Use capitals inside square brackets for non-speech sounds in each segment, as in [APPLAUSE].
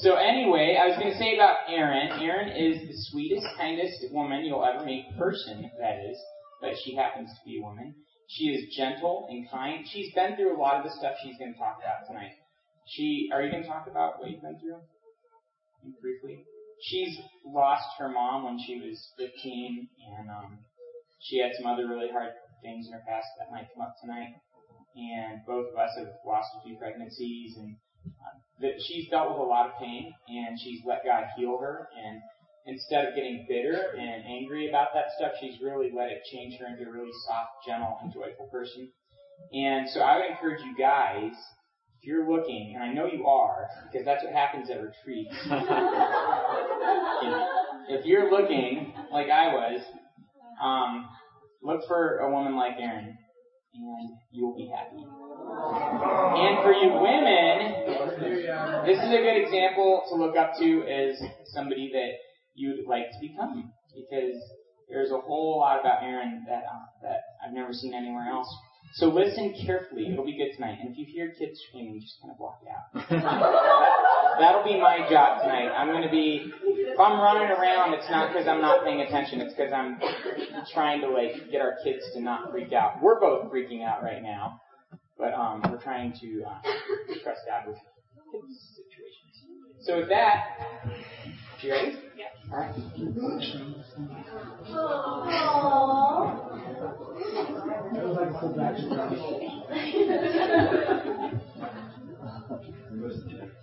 So anyway, I was going to say about Erin. Erin is the sweetest, kindest woman you'll ever meet. Person, that is. But she happens to be a woman. She is gentle and kind. She's been through a lot of the stuff she's going to talk about tonight. She, are you going to talk about what you've been through? Briefly. She's lost her mom when she was 15, and um, she had some other really hard things in her past that might come up tonight. And both of us have lost a few pregnancies, and uh, that she's dealt with a lot of pain, and she's let God heal her. And instead of getting bitter and angry about that stuff, she's really let it change her into a really soft, gentle, and joyful person. And so I would encourage you guys, if you're looking, and I know you are, because that's what happens at retreat. [LAUGHS] if, you're looking, like I was, um, look for a woman like Erin, and you'll be happy. And for you women, this is a good example to look up to as somebody that you'd like to become, because there's a whole lot about Erin that uh, that I've never seen anywhere else. So listen carefully. It'll be good tonight. And if you hear kids screaming, just kind of block it out. [LAUGHS] That'll be my job tonight. I'm going to be, if I'm running around, it's not because I'm not paying attention. It's because I'm trying to like get our kids to not freak out. We're both freaking out right now, but um, we're trying to uh, trust God with situations. So with that, you ready? Yeah. All right.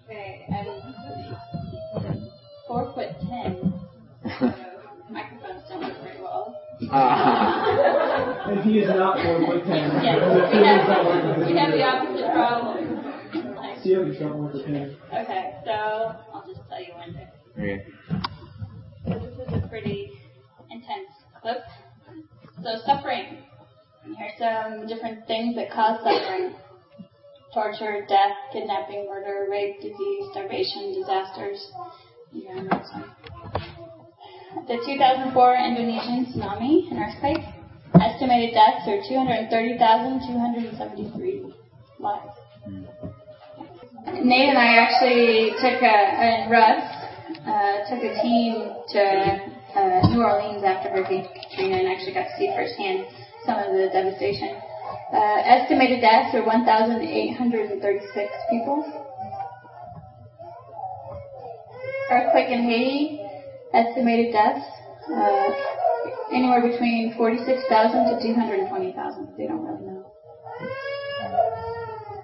Okay, I'm four foot ten. So [LAUGHS] microphones don't work very well. [LAUGHS] [LAUGHS] And he is not four foot ten. Yes, we have, we have the opposite problem. Like, See if you trouble with the pen. Okay, so I'll just tell you when to. Okay. So this is a pretty intense clip. So suffering. Here's some different things that cause suffering. Torture, death, kidnapping, murder, rape, disease, starvation, disasters. Yeah. The 2004 Indonesian tsunami and earthquake. Estimated deaths are 230,273 lives. Nate and I actually took a, and Russ, uh, took a team to uh, New Orleans after Hurricane Katrina and actually got to see firsthand some of the devastation. Uh, estimated deaths are 1,836 people. Earthquake in Haiti, estimated deaths uh, anywhere between 46,000 to 220,000. They don't really know.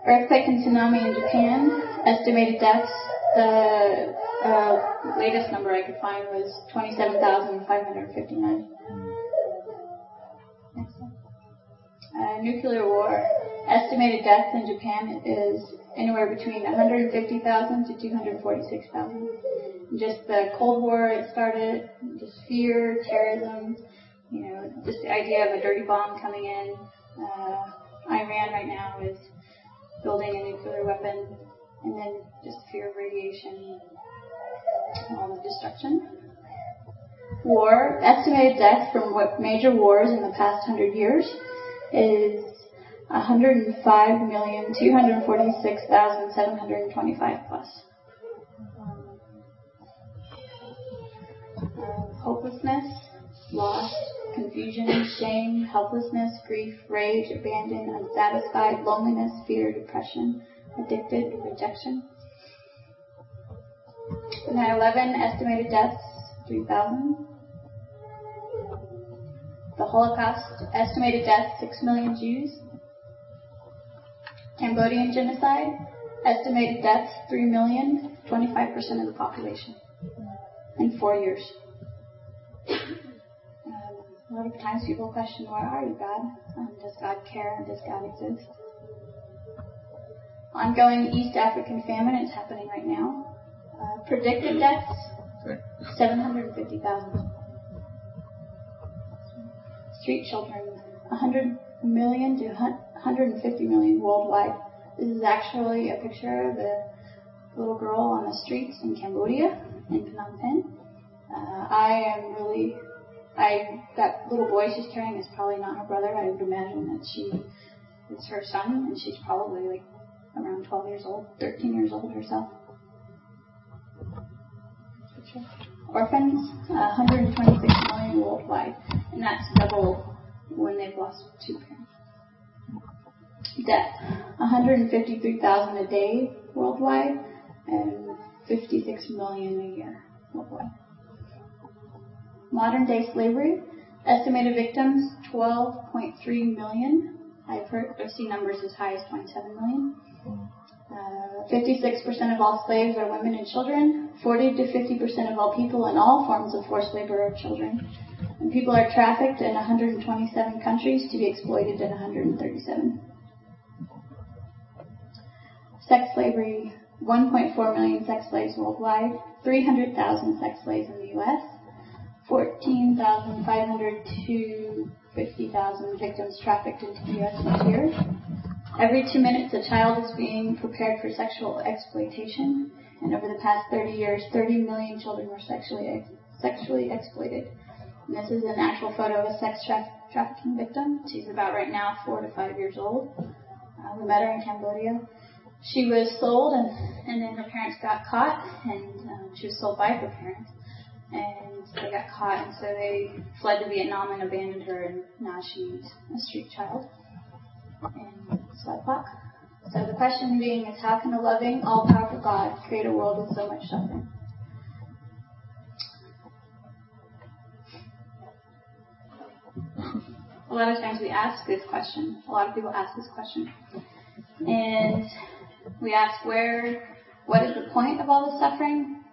Earthquake and tsunami in Japan, estimated deaths. The uh, latest number I could find was 27,559. Next one. Uh, nuclear war. Estimated deaths in Japan is anywhere between 150,000 to 246,000. Just the Cold War, it started, just fear, terrorism, you know, just the idea of a dirty bomb coming in. Uh, Iran right now is building a nuclear weapon, and then just fear of radiation and all the destruction. War, estimated deaths from what major wars in the past hundred years is 105,246,725 plus. Hopelessness, loss, confusion, shame, helplessness, grief, rage, abandon, unsatisfied, loneliness, fear, depression, addicted, rejection. 9/11 estimated deaths 3,000. The Holocaust estimated deaths 6 million Jews. Cambodian genocide estimated deaths 3 million, 25% of the population in four years. Um, a lot of times people question, where are you, God? Um, does God care? And does God exist? Ongoing East African famine is happening right now. Uh, predicted deaths, 750,000. Street children, 100 million to 150 million worldwide. This is actually a picture of a little girl on the streets in Cambodia, in Phnom Penh. Uh, I am really, I that little boy she's carrying is probably not her brother. I would imagine that she is her son, and she's probably like around 12 years old, 13 years old herself. Orphans, uh, 126 million worldwide, and that's double when they've lost two parents. Death, 153,000 a day worldwide, and 56 million a year worldwide. Modern day slavery, estimated victims 12.3 million. I've heard, I've seen numbers as high as 27 million. Uh, 56% of all slaves are women and children. 40 to 50% of all people in all forms of forced labor are children. And people are trafficked in 127 countries to be exploited in 137. Sex slavery, 1.4 million sex slaves worldwide, 300,000 sex slaves in the U.S., 14,500 to 50,000 victims trafficked into the U.S. each year. Every two minutes, a child is being prepared for sexual exploitation, and over the past 30 years, 30 million children were sexually sexually exploited. And this is an actual photo of a sex tra- trafficking victim. She's about right now four to five years old. Uh, we met her in Cambodia. She was sold, and, and then her parents got caught, and um, she was sold by her parents. And they got caught, and so they fled to Vietnam and abandoned her, and now she's a street child. And Sweatbox. So the question being is how can a loving, all-powerful God create a world with so much suffering? A lot of times we ask this question. A lot of people ask this question. And we ask where, what is the point of all the suffering?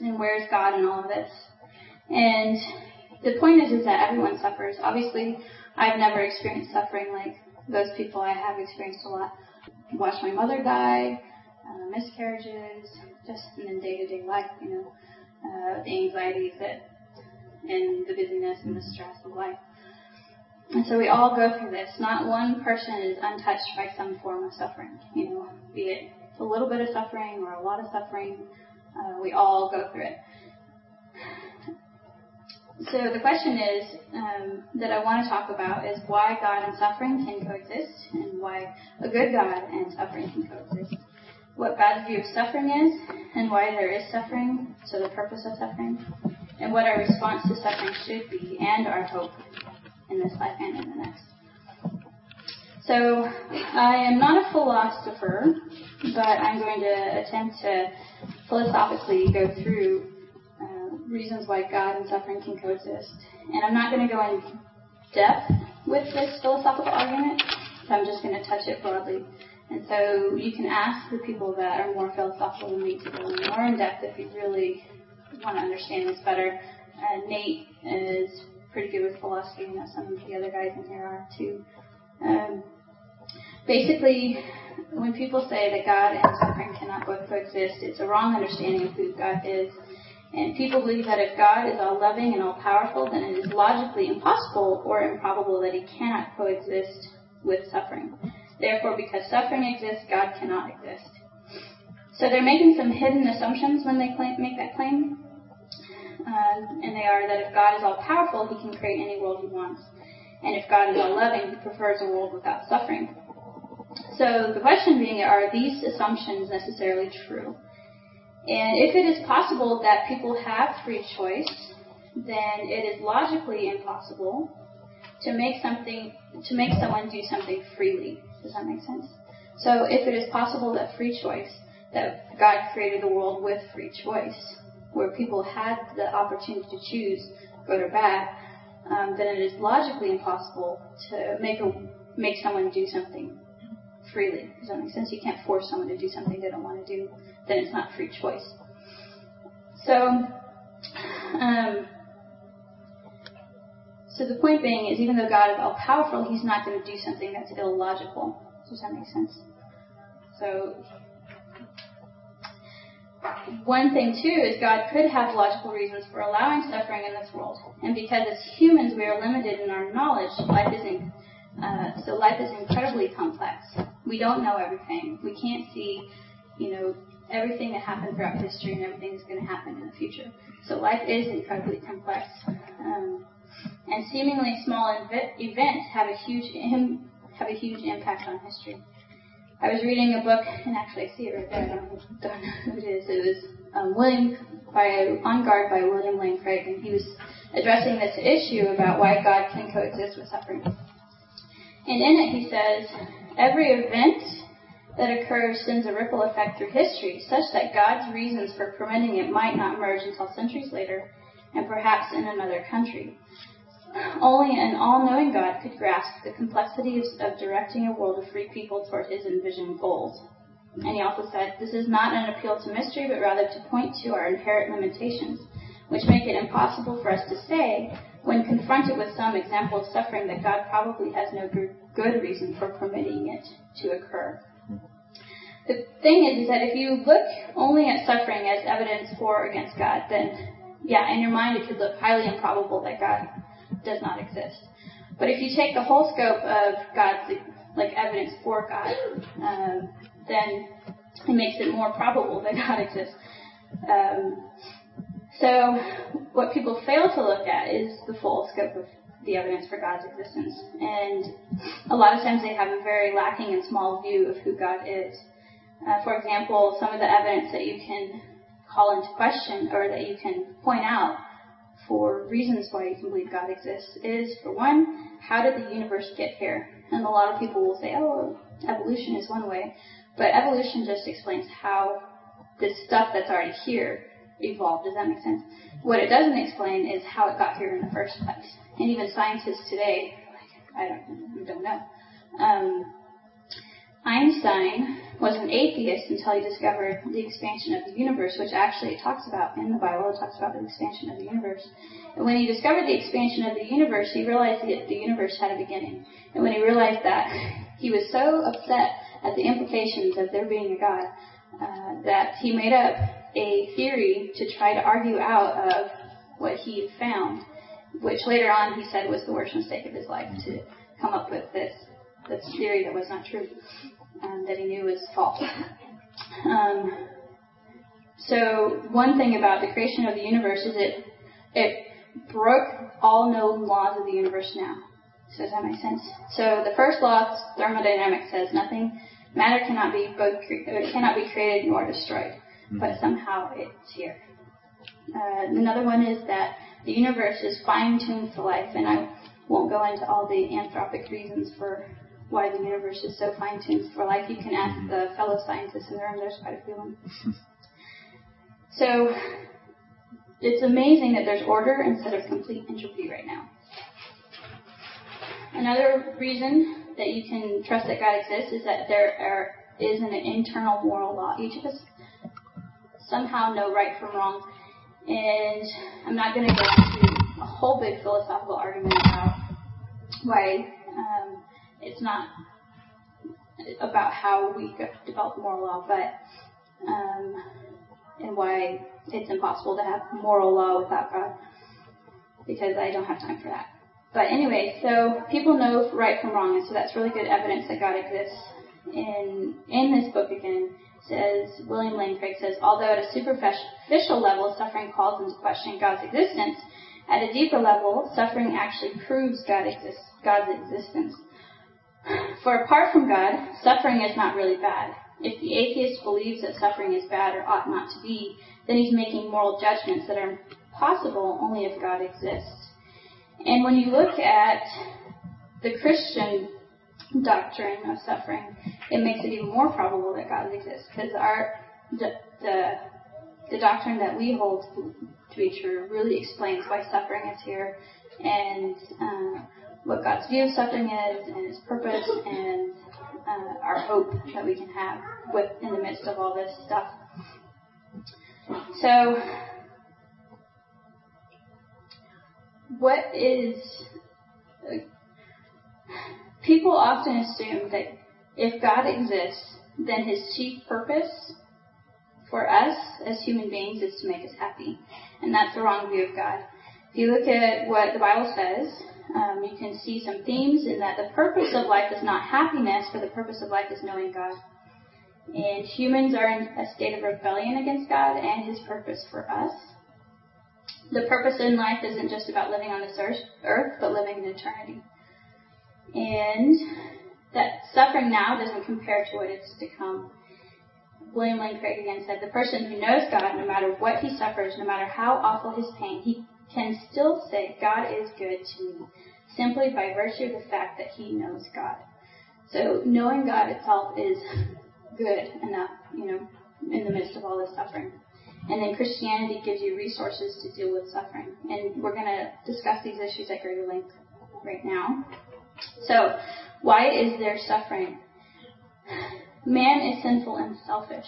And where is God in all of this? And the point is, is that everyone suffers. Obviously, I've never experienced suffering like those people I have experienced a lot. Watched my mother die, uh, miscarriages, just in day-to-day life, you know, uh, the anxieties that, and the busyness and the stress of life. And so we all go through this. Not one person is untouched by some form of suffering, you know, be it a little bit of suffering or a lot of suffering. Uh, we all go through it. So the question is um, that I want to talk about is why God and suffering can coexist, and why a good God and suffering can coexist. What God's view of suffering is, and why there is suffering, so the purpose of suffering, and what our response to suffering should be, and our hope in this life and in the next. So I am not a philosopher, but I'm going to attempt to philosophically go through reasons why God and suffering can coexist. And I'm not going to go in depth with this philosophical argument, so I'm just going to touch it broadly. And so you can ask the people that are more philosophical than me to go more in depth if you really want to understand this better. Uh, Nate is pretty good with philosophy, and some of the other guys in here are too. Um, basically, when people say that God and suffering cannot both coexist, it's a wrong understanding of who God is and people believe that if God is all loving and all powerful, then it is logically impossible or improbable that he cannot coexist with suffering. Therefore, because suffering exists, God cannot exist. So they're making some hidden assumptions when they claim, make that claim. Um, and they are that if God is all powerful, he can create any world he wants. And if God is all loving, he prefers a world without suffering. So the question being, are these assumptions necessarily true? And if it is possible that people have free choice, then it is logically impossible to make something to make someone do something freely. Does that make sense? So if it is possible that free choice, that God created the world with free choice, where people had the opportunity to choose good or bad, um, then it is logically impossible to make a make someone do something freely. Does that make sense? You can't force someone to do something they don't want to do then it's not free choice. So, um, so the point being is, even though God is all powerful, He's not going to do something that's illogical. Does that make sense? So, one thing too is God could have logical reasons for allowing suffering in this world, and because as humans we are limited in our knowledge, life is in, uh, so life is incredibly complex. We don't know everything. We can't see, you know, everything that happened throughout history and everything that's going to happen in the future. So life is incredibly complex. Um, and seemingly small inv- events have a huge Im- have a huge impact on history. I was reading a book, and actually I see it right there. I don't, don't know who it is. It was um, William by On Guard by William Lane Craig, and he was addressing this issue about why God can coexist with suffering. And in it he says, every event that occurs sends a ripple effect through history, such that God's reasons for permitting it might not emerge until centuries later, and perhaps in another country. Only an all-knowing God could grasp the complexity of, of directing a world of free people toward his envisioned goals. And he also said, this is not an appeal to mystery, but rather to point to our inherent limitations, which make it impossible for us to say, when confronted with some example of suffering, that God probably has no good reason for permitting it to occur. The thing is, is that if you look only at suffering as evidence for or against God, then yeah, in your mind it could look highly improbable that God does not exist. But if you take the whole scope of God's like evidence for God, um, then it makes it more probable that God exists. Um, so what people fail to look at is the full scope of the evidence for God's existence. And a lot of times they have a very lacking and small view of who God is. Uh, for example, some of the evidence that you can call into question or that you can point out for reasons why you can believe God exists is, for one, how did the universe get here? And a lot of people will say, oh, evolution is one way. But evolution just explains how this stuff that's already here evolved. Does that make sense? What it doesn't explain is how it got here in the first place. And even scientists today, like, I don't, don't know. Um, Einstein was an atheist until he discovered the expansion of the universe, which actually it talks about in the Bible. It talks about the expansion of the universe. And when he discovered the expansion of the universe, he realized that the universe had a beginning. And when he realized that, he was so upset at the implications of there being a God uh, that he made up a theory to try to argue out of what he found, which later on he said was the worst mistake of his life to come up with this this theory that was not true, um, that he knew was false. Um, so one thing about the creation of the universe is it it broke all known laws of the universe now. So does that make sense? So the first law of thermodynamics says nothing matter cannot be both cre- uh, cannot be created nor destroyed, mm-hmm. but somehow it's here. Uh, another one is that the universe is fine tuned for life, and I won't go into all the anthropic reasons for why the universe is so fine tuned for life. You can ask mm-hmm. the fellow scientists in the room, there's quite a few of them. [LAUGHS] so it's amazing that there's order instead of complete entropy right now. Another reason that you can trust that God exists is that there are, is an internal moral law. Each of us somehow know right from wrong. And I'm not going to go into a whole big philosophical argument about why um, it's not about how we develop moral law, but um, and why it's impossible to have moral law without God, because I don't have time for that. But anyway, so people know right from wrong, and so that's really good evidence that God exists. In in this book again says William Lane Craig says, although at a superficial level suffering calls into question God's existence, at a deeper level, suffering actually proves God exists, God's existence. For apart from God, suffering is not really bad. If the atheist believes that suffering is bad or ought not to be, then he's making moral judgments that are possible only if God exists. And when you look at the Christian doctrine of suffering, it makes it even more probable that God exists because our the, the the doctrine that we hold to be true really explains why suffering is here and uh, what God's view of suffering is and His purpose and uh, our hope that we can have with in the midst of all this stuff. So what is people often assume that if God exists, then his chief purpose for us as human beings is to make us happy. And that's the wrong view of God. If you look at what the Bible says, um, you can see some themes in that the purpose of life is not happiness, but the purpose of life is knowing God. And humans are in a state of rebellion against God and His purpose for us the purpose in life isn't just about living on this earth, but living in eternity. And that suffering now doesn't compare to what is to come. William Lane Craig again said, the person who knows God, no matter what he suffers, no matter how awful his pain, he can still say, God is good to me, simply by virtue of the fact that he knows God. So knowing God itself is good enough, you know, in the midst of all this suffering. And then Christianity gives you resources to deal with suffering. And we're going to discuss these issues at greater length right now. So, why is there suffering? Man is sinful and selfish.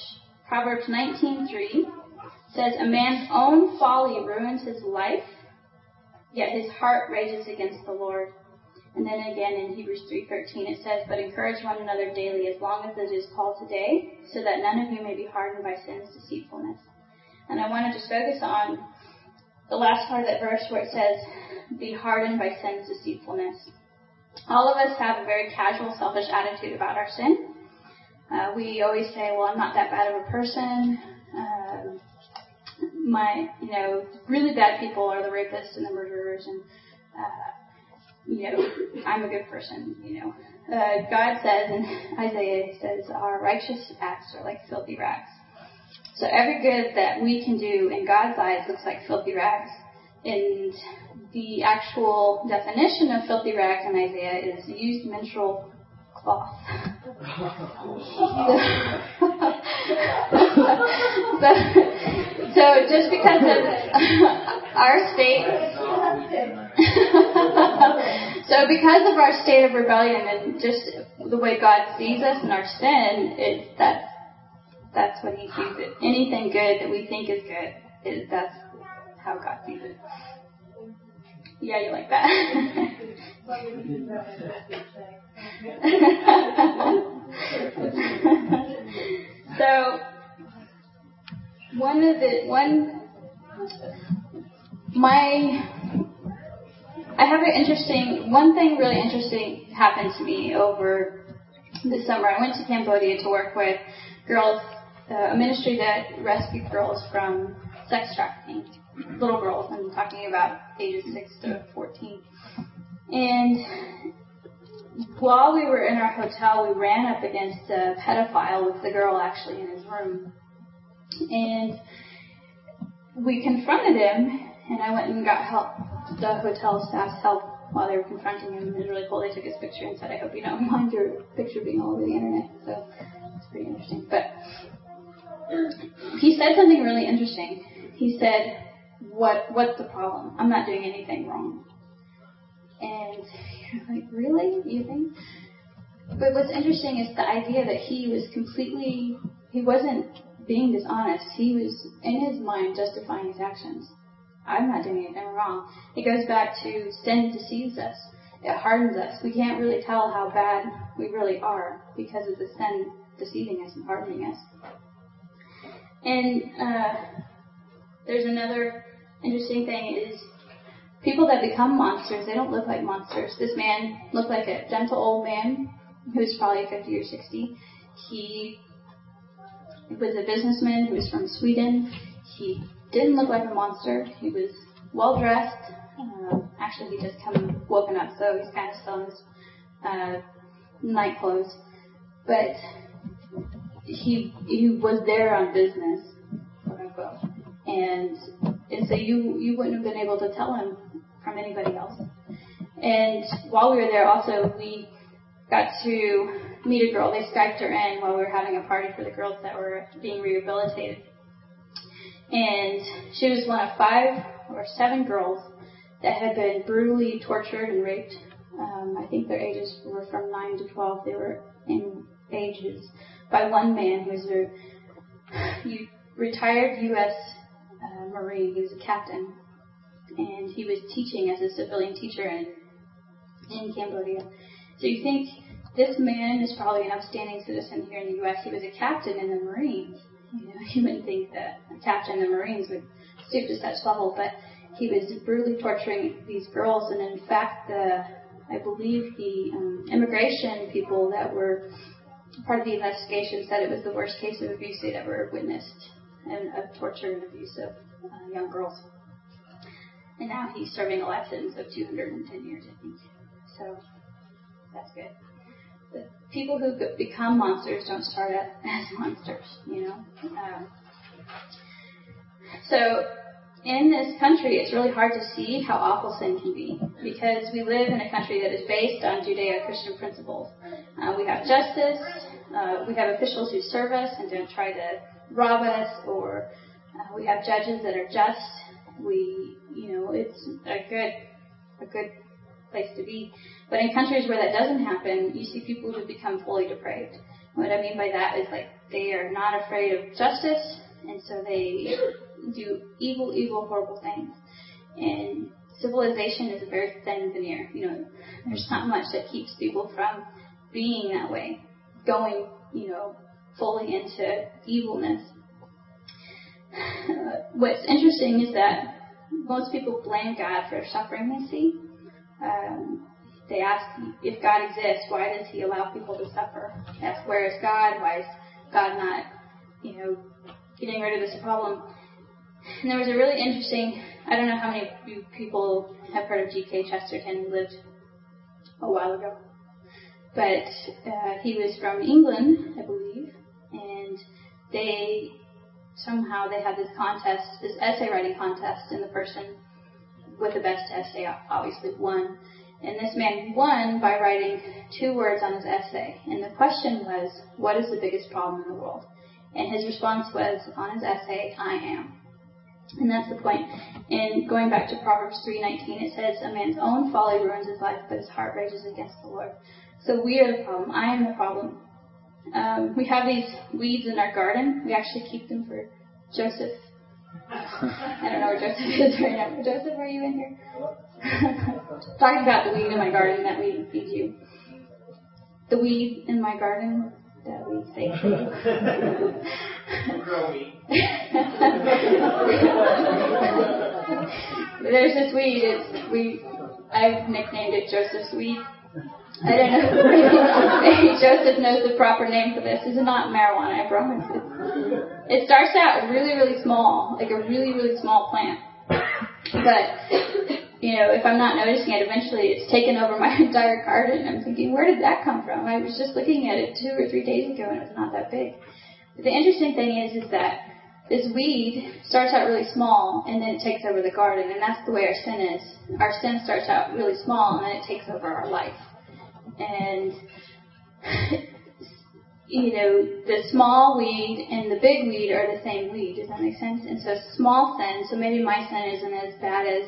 Proverbs 19:3 says, "A man's own folly ruins his life, yet his heart rages against the Lord." And then again in Hebrews 3:13 it says, "But encourage one another daily as long as it is called today, so that none of you may be hardened by sin's deceitfulness." And I want to just focus on the last part of that verse where it says, "Be hardened by sin's deceitfulness." All of us have a very casual, selfish attitude about our sin. Uh, we always say, "Well, I'm not that bad of a person." My, you know, really bad people are the rapists and the murderers, and uh, you know, I'm a good person, you know. Uh, God says, and [LAUGHS] Isaiah says, our righteous acts are like filthy rags. So every good that we can do in God's eyes looks like filthy rags. And the actual definition of filthy rags in Isaiah is used menstrual cloth. [LAUGHS] [LAUGHS] so, so just because of [LAUGHS] our state, [LAUGHS] so because of our state of rebellion and just the way God sees us and our sin, it, that's that's what He sees it. Anything good that we think is good, is that's how God sees it. Yeah, you like that. [LAUGHS] so one of the one my I have an interesting one thing really interesting happened to me over the summer. I went to Cambodia to work with girls, uh, a ministry that rescued girls from sex trafficking, little girls. I'm talking about ages six to fourteen. And while we were in our hotel, we ran up against a pedophile with the girl actually in his room. And we confronted him, and I went and got help, the hotel staff's help while they were confronting him. It was really cool. They took his picture and said, I hope you don't [LAUGHS] mind your picture being all over the internet. So it's pretty interesting. But he said something really interesting. He said, what, what's the problem? I'm not doing anything wrong. And you're like, really? You think? But what's interesting is the idea that he was completely, he wasn't being dishonest. He was, in his mind, justifying his actions. I'm not doing anything wrong. It goes back to sin deceives us. It hardens us. We can't really tell how bad we really are because of the sin deceiving us and hardening us. And uh, there's another interesting thing is people that become monsters, they don't look like monsters. This man looked like a gentle old man who was probably 50 or 60. He was a businessman who was from Sweden. He didn't look like a monster. He was well dressed. Uh, actually, he just come woken up, so he's kind of still in his uh, night clothes. But he he was there on business, quote unquote, and and so you you wouldn't have been able to tell him from anybody else. And while we were there, also we got to meet a girl. They Skyped her in while we were having a party for the girls that were being rehabilitated. And she was one of five or seven girls that had been brutally tortured and raped. Um, I think their ages were from 9 to 12. They were in ages by one man who was a [SIGHS] retired U.S. Uh, Marine. He was a captain. And he was teaching as a civilian teacher in, in Cambodia. So you think this man is probably an upstanding citizen here in the U.S. He was a captain in the Marines. You know, [LAUGHS] you wouldn't think that a captain in the Marines would stoop to such level, but he was brutally torturing these girls. And in fact, the I believe the um, immigration people that were part of the investigation said it was the worst case of abuse they'd ever witnessed, and of torture and abuse of uh, young girls. And now he's serving a life sentence of 210 years, I think. So that's good. People who become monsters don't start out [LAUGHS] as monsters, you know. Um, so in this country, it's really hard to see how awful sin can be because we live in a country that is based on Judeo-Christian principles. Uh, we have justice. Uh, we have officials who serve us and don't try to rob us, or uh, we have judges that are just. We, you know, it's a good, a good place to be. But in countries where that doesn't happen, you see people who become fully depraved. What I mean by that is like they are not afraid of justice, and so they do evil, evil, horrible things. And civilization is a very thin veneer. You know, there's not much that keeps people from being that way, going, you know, fully into evilness. [SIGHS] What's interesting is that most people blame God for suffering they see. Um, they ask if God exists, why does He allow people to suffer? Ask where is God? Why is God not, you know, getting rid of this problem? And there was a really interesting. I don't know how many people have heard of G.K. Chesterton. He lived a while ago, but uh, he was from England, I believe, and they somehow they had this contest, this essay writing contest, and the person with the best essay obviously won. And this man won by writing two words on his essay. And the question was, what is the biggest problem in the world? And his response was, on his essay, I am. And that's the point. And going back to Proverbs 3:19, it says, "A man's own folly ruins his life, but his heart rages against the Lord." So we are the problem. I am the problem. Um, we have these weeds in our garden. We actually keep them for Joseph. I don't know where Joseph is right now. Joseph, are you in here? [LAUGHS] Talking about the weed in my garden that we feed you. The weed in my garden that we say. [LAUGHS] [LAUGHS] There's this weed. It's we. I've nicknamed it Joseph's weed. I don't know. Maybe, maybe Joseph knows the proper name for this. It's not marijuana. I promise. It starts out really, really small, like a really, really small plant. But you know, if I'm not noticing it, eventually it's taken over my [LAUGHS] entire garden. I'm thinking, where did that come from? I was just looking at it two or three days ago, and it was not that big. But the interesting thing is, is that this weed starts out really small and then it takes over the garden, and that's the way our sin is. Our sin starts out really small and then it takes over our life. And [LAUGHS] you know, the small weed and the big weed are the same weed. Does that make sense? And so small sin. So maybe my sin isn't as bad as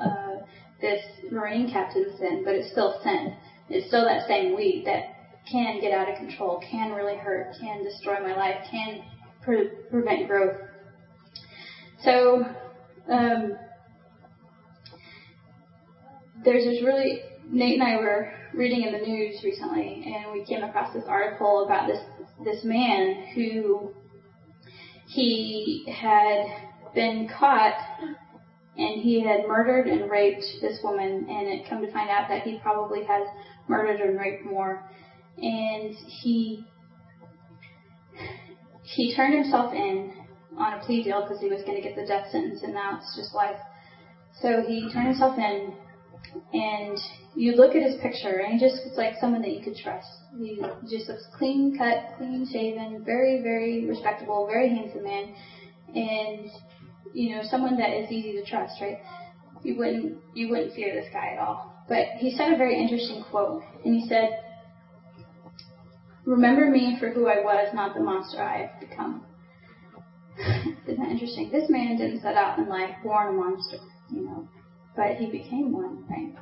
uh, this marine captain's sin, but it's still sin. It's still that same weed that can get out of control, can really hurt, can destroy my life, can pre- prevent growth. So, um, there's this really, Nate and I were reading in the news recently, and we came across this article about this, this man who he had been caught and he had murdered and raped this woman, and it come to find out that he probably has murdered and raped more. And he he turned himself in on a plea deal because he was going to get the death sentence, and now it's just life. So he turned himself in, and you look at his picture, and he just looks like someone that you could trust. He just looks clean cut, clean shaven, very, very respectable, very handsome man, and you know someone that is easy to trust, right? You wouldn't you wouldn't fear this guy at all. But he said a very interesting quote, and he said, Remember me for who I was, not the monster I have become. [LAUGHS] Isn't that interesting? This man didn't set out in life born a monster, you know, but he became one, right?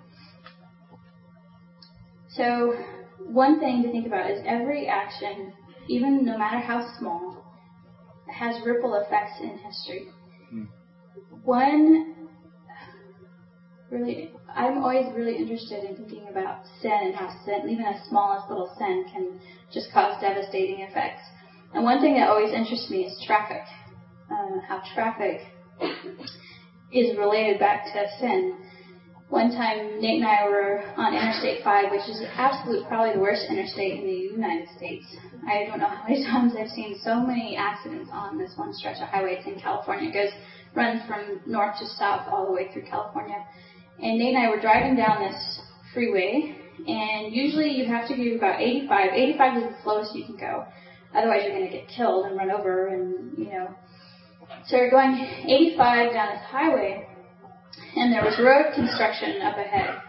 So, one thing to think about is every action, even no matter how small, has ripple effects in history. Mm. One really I'm always really interested in thinking about sin and how sin, even the smallest little sin, can just cause devastating effects. And one thing that always interests me is traffic. Uh, how traffic is related back to sin. One time, Nate and I were on Interstate 5, which is absolutely probably the worst interstate in the United States. I don't know how many [LAUGHS] times I've seen so many accidents on this one stretch of highway. It's in California. It goes runs from north to south all the way through California. And Nate and I were driving down this freeway, And usually you have to do about 85. 85 is the slowest you can go. Otherwise you're going to get killed and run over and, you know. So you're going 85 down this highway and there was road construction up ahead.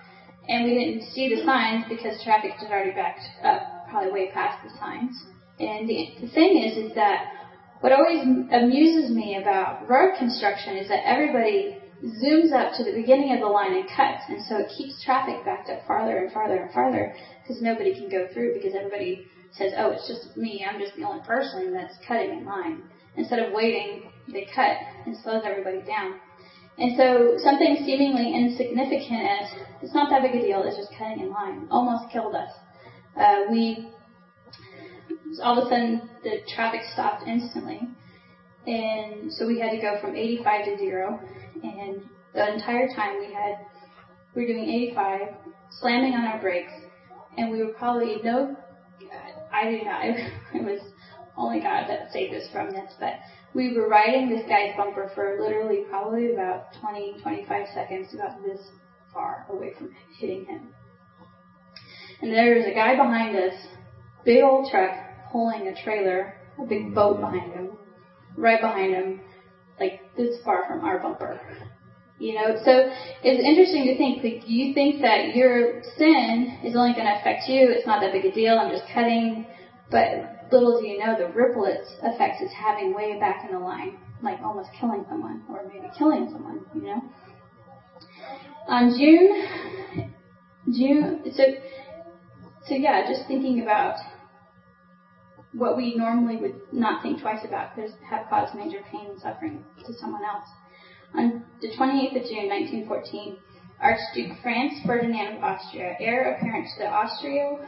And we didn't see the signs because traffic had already backed up, probably way past the signs. And the, the thing is, is that what always amuses me about road construction is that everybody zooms up to the beginning of the line and cuts, and so it keeps traffic backed up farther and farther and farther because nobody can go through because everybody says, oh, it's just me, I'm just the only person that's cutting in line. Instead of waiting, they cut and slows everybody down. And so something seemingly insignificant as it's not that big a deal, it's just cutting in line, almost killed us. Uh, we all of a sudden the traffic stopped instantly, and so we had to go from 85 to zero, and the entire time we had we were doing 85, slamming on our brakes, and we were probably no, I do not. [LAUGHS] It was only God that saved us from this, but we were riding this guy's bumper for literally probably about 20, 25 seconds, about this far away from hitting him. And there was a guy behind us, big old truck, pulling a trailer, a big boat behind him, right behind him, like this far from our bumper. You know, so it's interesting to think, like, you think that your sin is only going to affect you, it's not that big a deal, I'm just cutting, but little do you know the ripple effects it's having way back in the line, like almost killing someone or maybe killing someone, you know. On June, June, so, so yeah, just thinking about what we normally would not think twice about could have caused major pain and suffering to someone else. On the 28th of June, 1914, Archduke Franz Ferdinand of Austria, heir apparent to the Austro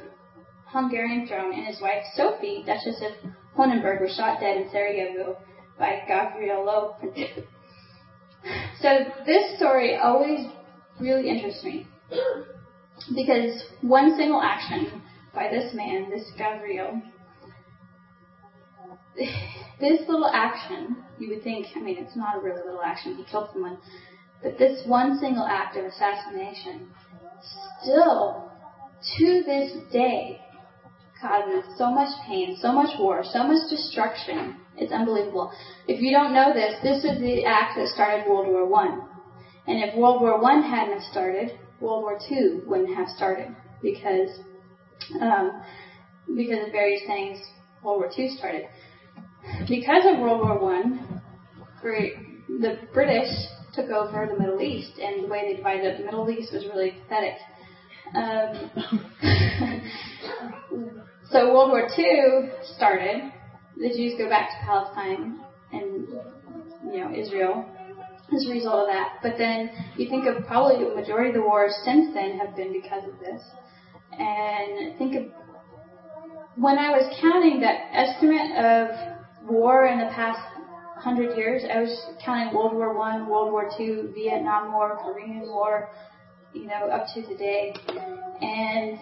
Hungarian throne, and his wife Sophie, Duchess of Hohenberg, were shot dead in Sarajevo by Gavrilo Princip. So this story always really interests me because one single action by this man, this Gavrilo, this little action, you would think, I mean, it's not a really little action, he killed someone, but this one single act of assassination still, to this day, causes so much pain, so much war, so much destruction. It's unbelievable. If you don't know this, this is the act that started World War One. And if World War One hadn't started, World War Two wouldn't have started because um, because of various things. World War Two started because of World War One. The British took over the Middle East, and the way they divided up the Middle East was really pathetic. Um, [LAUGHS] So World War II started. The Jews go back to Palestine and you know Israel as a result of that. But then you think of probably the majority of the wars since then have been because of this. And think of when I was counting that estimate of war in the past hundred years, I was counting World War One, World War Two, Vietnam War, Korean War, you know, up to today. And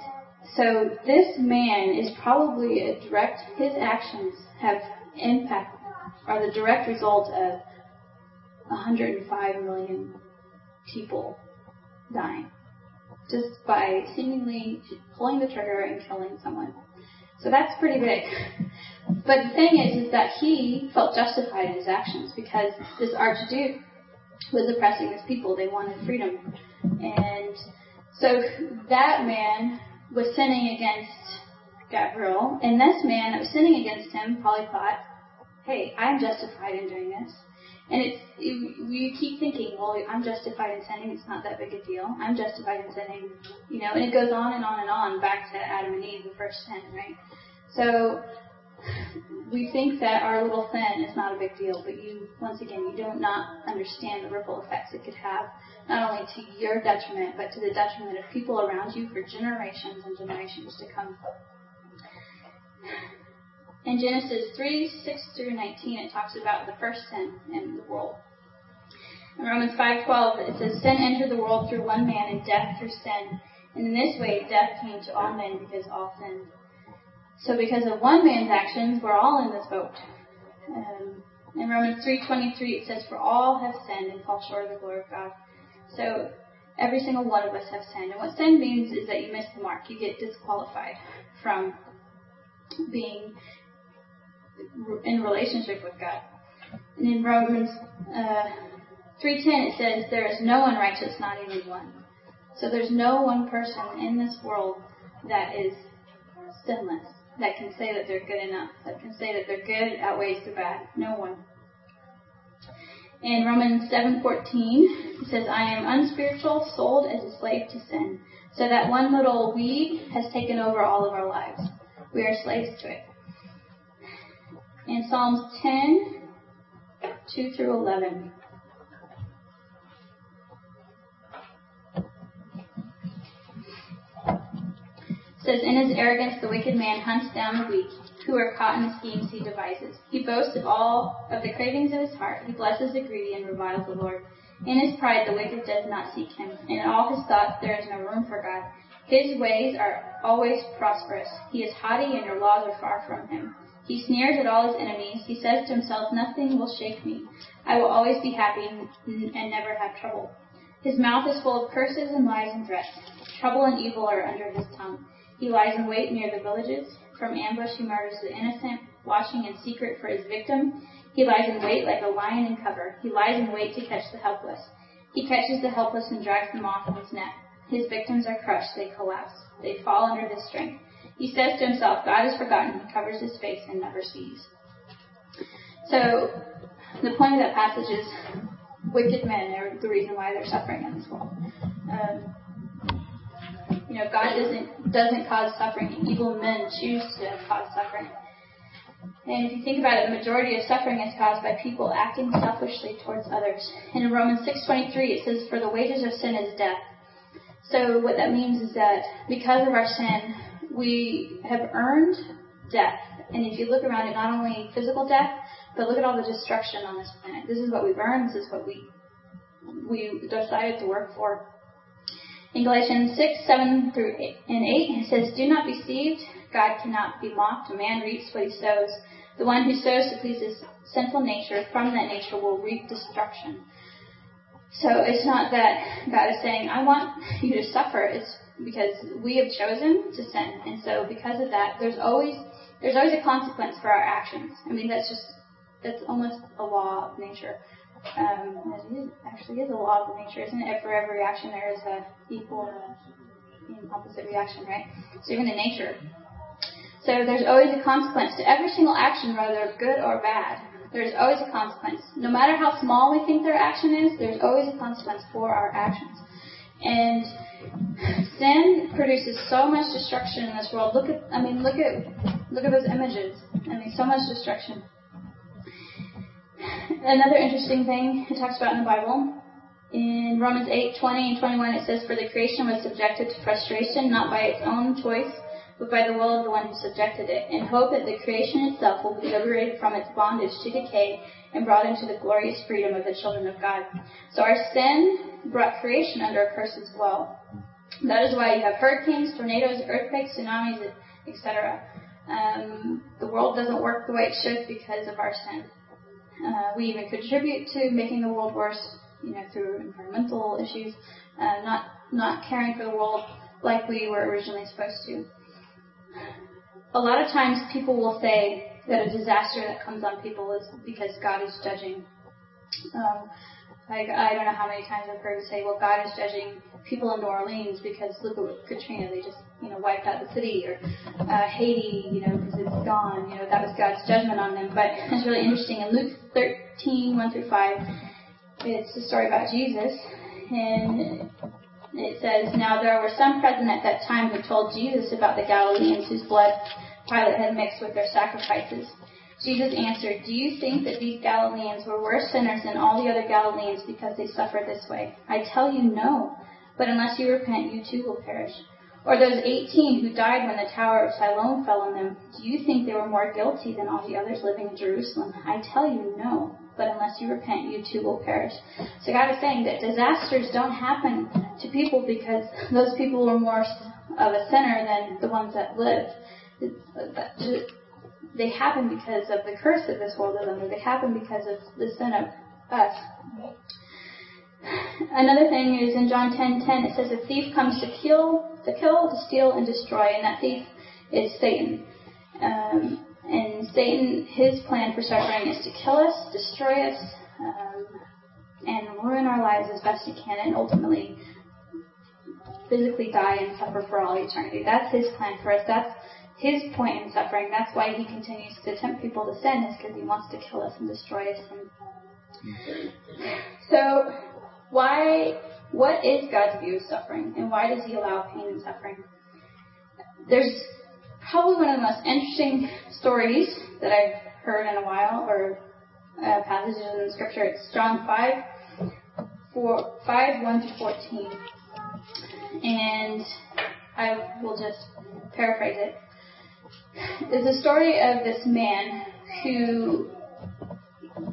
so this man is probably a direct, his actions have impact, are the direct result of 105 million people dying. Just by seemingly pulling the trigger and killing someone. So that's pretty big. But the thing is, is that he felt justified in his actions because this archduke was oppressing his people. They wanted freedom. And so that man was sinning against Gabriel, and this man that was sinning against him probably thought, hey, I'm justified in doing this. And it's, you, you keep thinking, well, I'm justified in sinning, it's not that big a deal. I'm justified in sinning, you know, and it goes on and on and on back to Adam and Eve, the first sin, right? So, we think that our little sin is not a big deal, but you, once again, you do not understand the ripple effects it could have not only to your detriment, but to the detriment of people around you for generations and generations to come. In Genesis 3, 6 through 19, it talks about the first sin in the world. In Romans 5.12, it says, Sin entered the world through one man, and death through sin. And in this way, death came to all men because all sinned. So because of one man's actions, we're all in this boat. Um, in Romans 3.23, it says, For all have sinned and fall short of the glory of God. So Every single one of us have sinned. And what sin means is that you miss the mark. You get disqualified from being in relationship with God. And in Romans uh, 3.10 it says, There is no one righteous, not even one. So there's no one person in this world that is sinless, that can say that they're good enough, that can say that their good outweighs the bad. No one. In Romans 7:14, it says, "I am unspiritual, sold as a slave to sin." So that one little weed has taken over all of our lives. We are slaves to it. In Psalms 10, 2 through 11. It says, In his arrogance, the wicked man hunts down the weak, who are caught in the schemes he devises. He boasts of all of the cravings of his heart. He blesses the greedy and reviles the Lord. In his pride, the wicked does not seek him. In all his thoughts, there is no room for God. His ways are always prosperous. He is haughty, and your laws are far from him. He sneers at all his enemies. He says to himself, Nothing will shake me. I will always be happy and never have trouble. His mouth is full of curses and lies and threats. Trouble and evil are under his tongue. He lies in wait near the villages. From ambush he murders the innocent, watching in secret for his victim. He lies in wait like a lion in cover. He lies in wait to catch the helpless. He catches the helpless and drags them off in his net. His victims are crushed. They collapse. They fall under his strength. He says to himself, God is forgotten. He covers his face and never sees. So, the point of that passage is wicked men are the reason why they're suffering in this world. Um, you know, God doesn't doesn't cause suffering. Evil men choose to cause suffering. And if you think about it, the majority of suffering is caused by people acting selfishly towards others. And in Romans 6:23 it says, "For the wages of sin is death." So what that means is that because of our sin, we have earned death. And if you look around at not only physical death, but look at all the destruction on this planet. This is what we've earned. This is what we we decided to work for. In Galatians 6, 7 through 8, and 8, it says, Do not be deceived. God cannot be mocked. A man reaps what he sows. The one who sows to please his sinful nature, from that nature will reap destruction. So it's not that God is saying, I want you to suffer. It's because we have chosen to sin. And so because of that, there's always, there's always a consequence for our actions. I mean, that's just, that's almost a law of nature um, is, actually is a law of nature, isn't it? For every action there is a equal and opposite reaction, right? So even in nature. So there's always a consequence to every single action, whether good or bad. There's always a consequence. No matter how small we think their action is, there's always a consequence for our actions. And sin produces so much destruction in this world. Look at, I mean, look at, look at those images. I mean, so much destruction. Another interesting thing it talks about in the Bible, in Romans 8, 20 and 21, it says, For the creation was subjected to frustration, not by its own choice, but by the will of the one who subjected it, in hope that the creation itself will be liberated from its bondage to decay and brought into the glorious freedom of the children of God. So our sin brought creation under a curse as well. That is why you have hurricanes, tornadoes, earthquakes, tsunamis, etc. Um, the world doesn't work the way it should because of our sin. Uh, we even contribute to making the world worse, you know, through environmental issues, uh, not not caring for the world like we were originally supposed to. A lot of times, people will say that a disaster that comes on people is because God is judging. Um, like I don't know how many times I've heard say, "Well, God is judging people in New Orleans because look at Katrina, they just you know wiped out the city, or uh, Haiti, you know, because it's gone. You know, that was God's judgment on them." But it's really interesting. In Luke 13, 1 through 5, it's a story about Jesus, and it says, "Now there were some present at that time who told Jesus about the Galileans whose blood Pilate had mixed with their sacrifices." Jesus answered, Do you think that these Galileans were worse sinners than all the other Galileans because they suffered this way? I tell you, no. But unless you repent, you too will perish. Or those 18 who died when the Tower of Siloam fell on them, do you think they were more guilty than all the others living in Jerusalem? I tell you, no. But unless you repent, you too will perish. So God is saying that disasters don't happen to people because those people were more of a sinner than the ones that lived they happen because of the curse of this world is under. They happen because of the sin of us. Another thing is in John 10:10 10, it says a thief comes to kill, to kill, to steal, and destroy, and that thief is Satan. Um, and Satan, his plan for suffering is to kill us, destroy us, um, and ruin our lives as best he can, and ultimately physically die and suffer for all eternity. That's his plan for us. That's his point in suffering. That's why he continues to tempt people to sin, is because he wants to kill us and destroy us. And so, why? What is God's view of suffering, and why does He allow pain and suffering? There's probably one of the most interesting stories that I've heard in a while, or uh, passages in Scripture. It's John 5, 4, 5, 1 to 14. And I will just paraphrase it. It's a story of this man who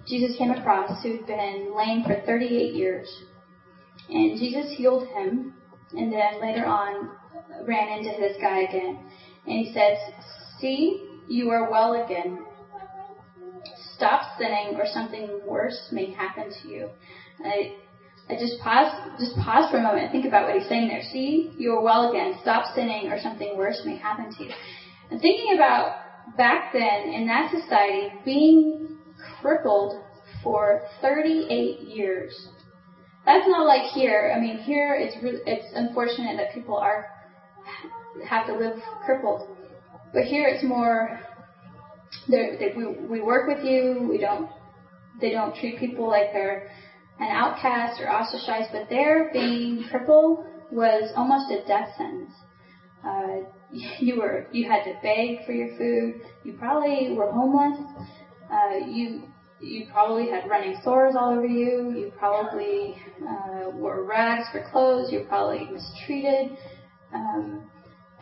Jesus came across who'd been lame for 38 years. And Jesus healed him, and then later on ran into this guy again. And he says, See, you are well again. Stop sinning, or something worse may happen to you. I, I just pause, just pause for a moment and think about what he's saying there. See, you are well again. Stop sinning, or something worse may happen to you. And thinking about back then in that society, being crippled for 38 years. That's not like here. I mean, here it's really, it's unfortunate that people are have to live crippled. But here it's more, they, we, we work with you, we don't, they don't treat people like they're an outcast or ostracized, but their being crippled was almost a death sentence. Uh, you were, you had to beg for your food, you probably were homeless, uh, you, you probably had running sores all over you, you probably uh, wore rags for clothes, you probably mistreated. Um,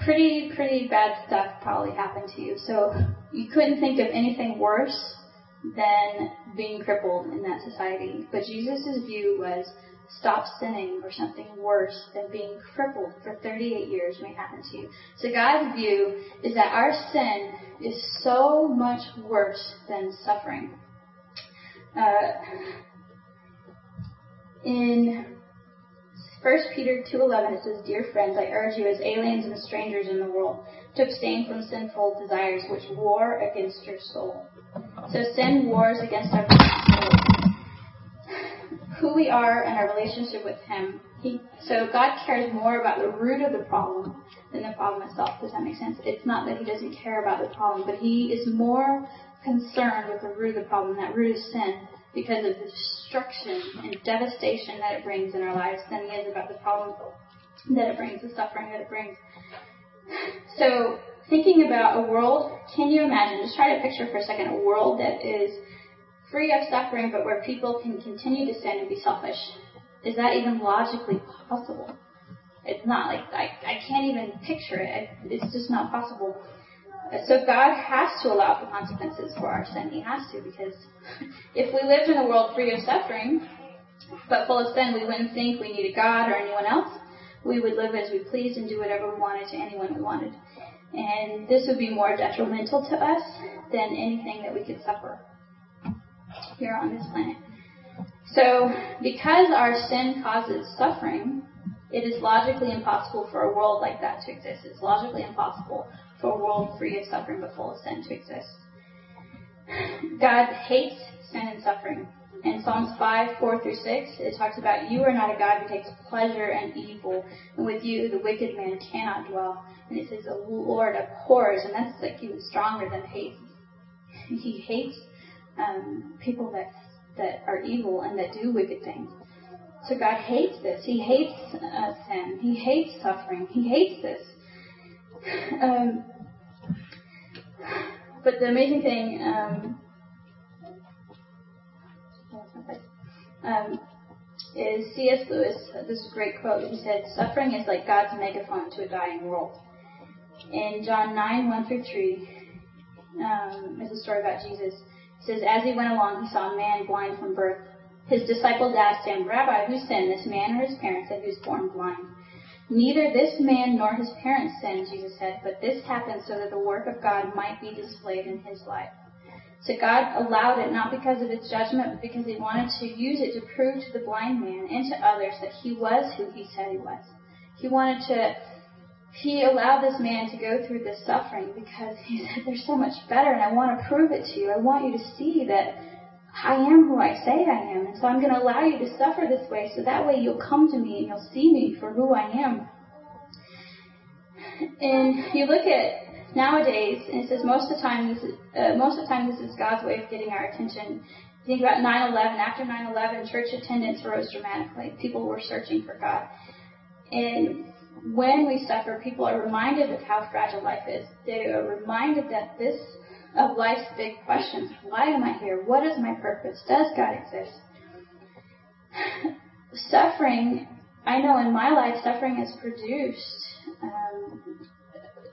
pretty, pretty bad stuff probably happened to you. So you couldn't think of anything worse than being crippled in that society. But Jesus' view was stop sinning or something worse than being crippled for 38 years may happen to you. So God's view is that our sin is so much worse than suffering. Uh, in 1 Peter 2.11 it says, Dear friends, I urge you as aliens and strangers in the world to abstain from sinful desires which war against your soul. So sin wars against our soul. Who we are and our relationship with Him. He, so God cares more about the root of the problem than the problem itself. Does that make sense? It's not that He doesn't care about the problem, but He is more concerned with the root of the problem. That root is sin because of the destruction and devastation that it brings in our lives than he is about the problem that it brings, the suffering that it brings. So, thinking about a world, can you imagine, just try to picture for a second, a world that is free of suffering but where people can continue to sin and be selfish. Is that even logically possible? It's not like, I, I can't even picture it. It's just not possible. So God has to allow for consequences for our sin. He has to because if we lived in a world free of suffering, but full of sin, we wouldn't think we needed God or anyone else. We would live as we pleased and do whatever we wanted to anyone we wanted. And this would be more detrimental to us than anything that we could suffer here on this planet. So, because our sin causes suffering, it is logically impossible for a world like that to exist. It's logically impossible for a world free of suffering but full of sin to exist. God hates sin and suffering. In Psalms 5, 4 through 6, it talks about, You are not a God who takes pleasure in evil, and with you the wicked man cannot dwell. And it says, The Lord abhors, and that's like even stronger than hate. He hates um, people that, that are evil and that do wicked things. So God hates this. He hates uh, sin. He hates suffering. He hates this. Um, but the amazing thing um, um, is C.S. Lewis. This great quote. He said, "Suffering is like God's megaphone to a dying world." In John 9, 1 through 3, um, is a story about Jesus. It says, As he went along, he saw a man blind from birth. His disciples asked him, Rabbi, who sinned, this man or his parents, that he was born blind? Neither this man nor his parents sinned, Jesus said, but this happened so that the work of God might be displayed in his life. So God allowed it not because of his judgment, but because he wanted to use it to prove to the blind man and to others that he was who he said he was. He wanted to, he allowed this man to go through this suffering because he [LAUGHS] said, there's so much better and I want to prove it to you. I want you to see that I am who I say I am. And so I'm going to allow you to suffer this way so that way you'll come to me and you'll see me for who I am. And you look at nowadays, and it says most of the time this is, uh, most of the time this is God's way of getting our attention. Think about 9/11. After 9/11, church attendance rose dramatically. People were searching for God, and when we suffer, people are reminded of how fragile life is. They are reminded that this of life's big questions. Why am I here? What is my purpose? Does God exist? [SIGHS] suffering, I know in my life, suffering is produced um,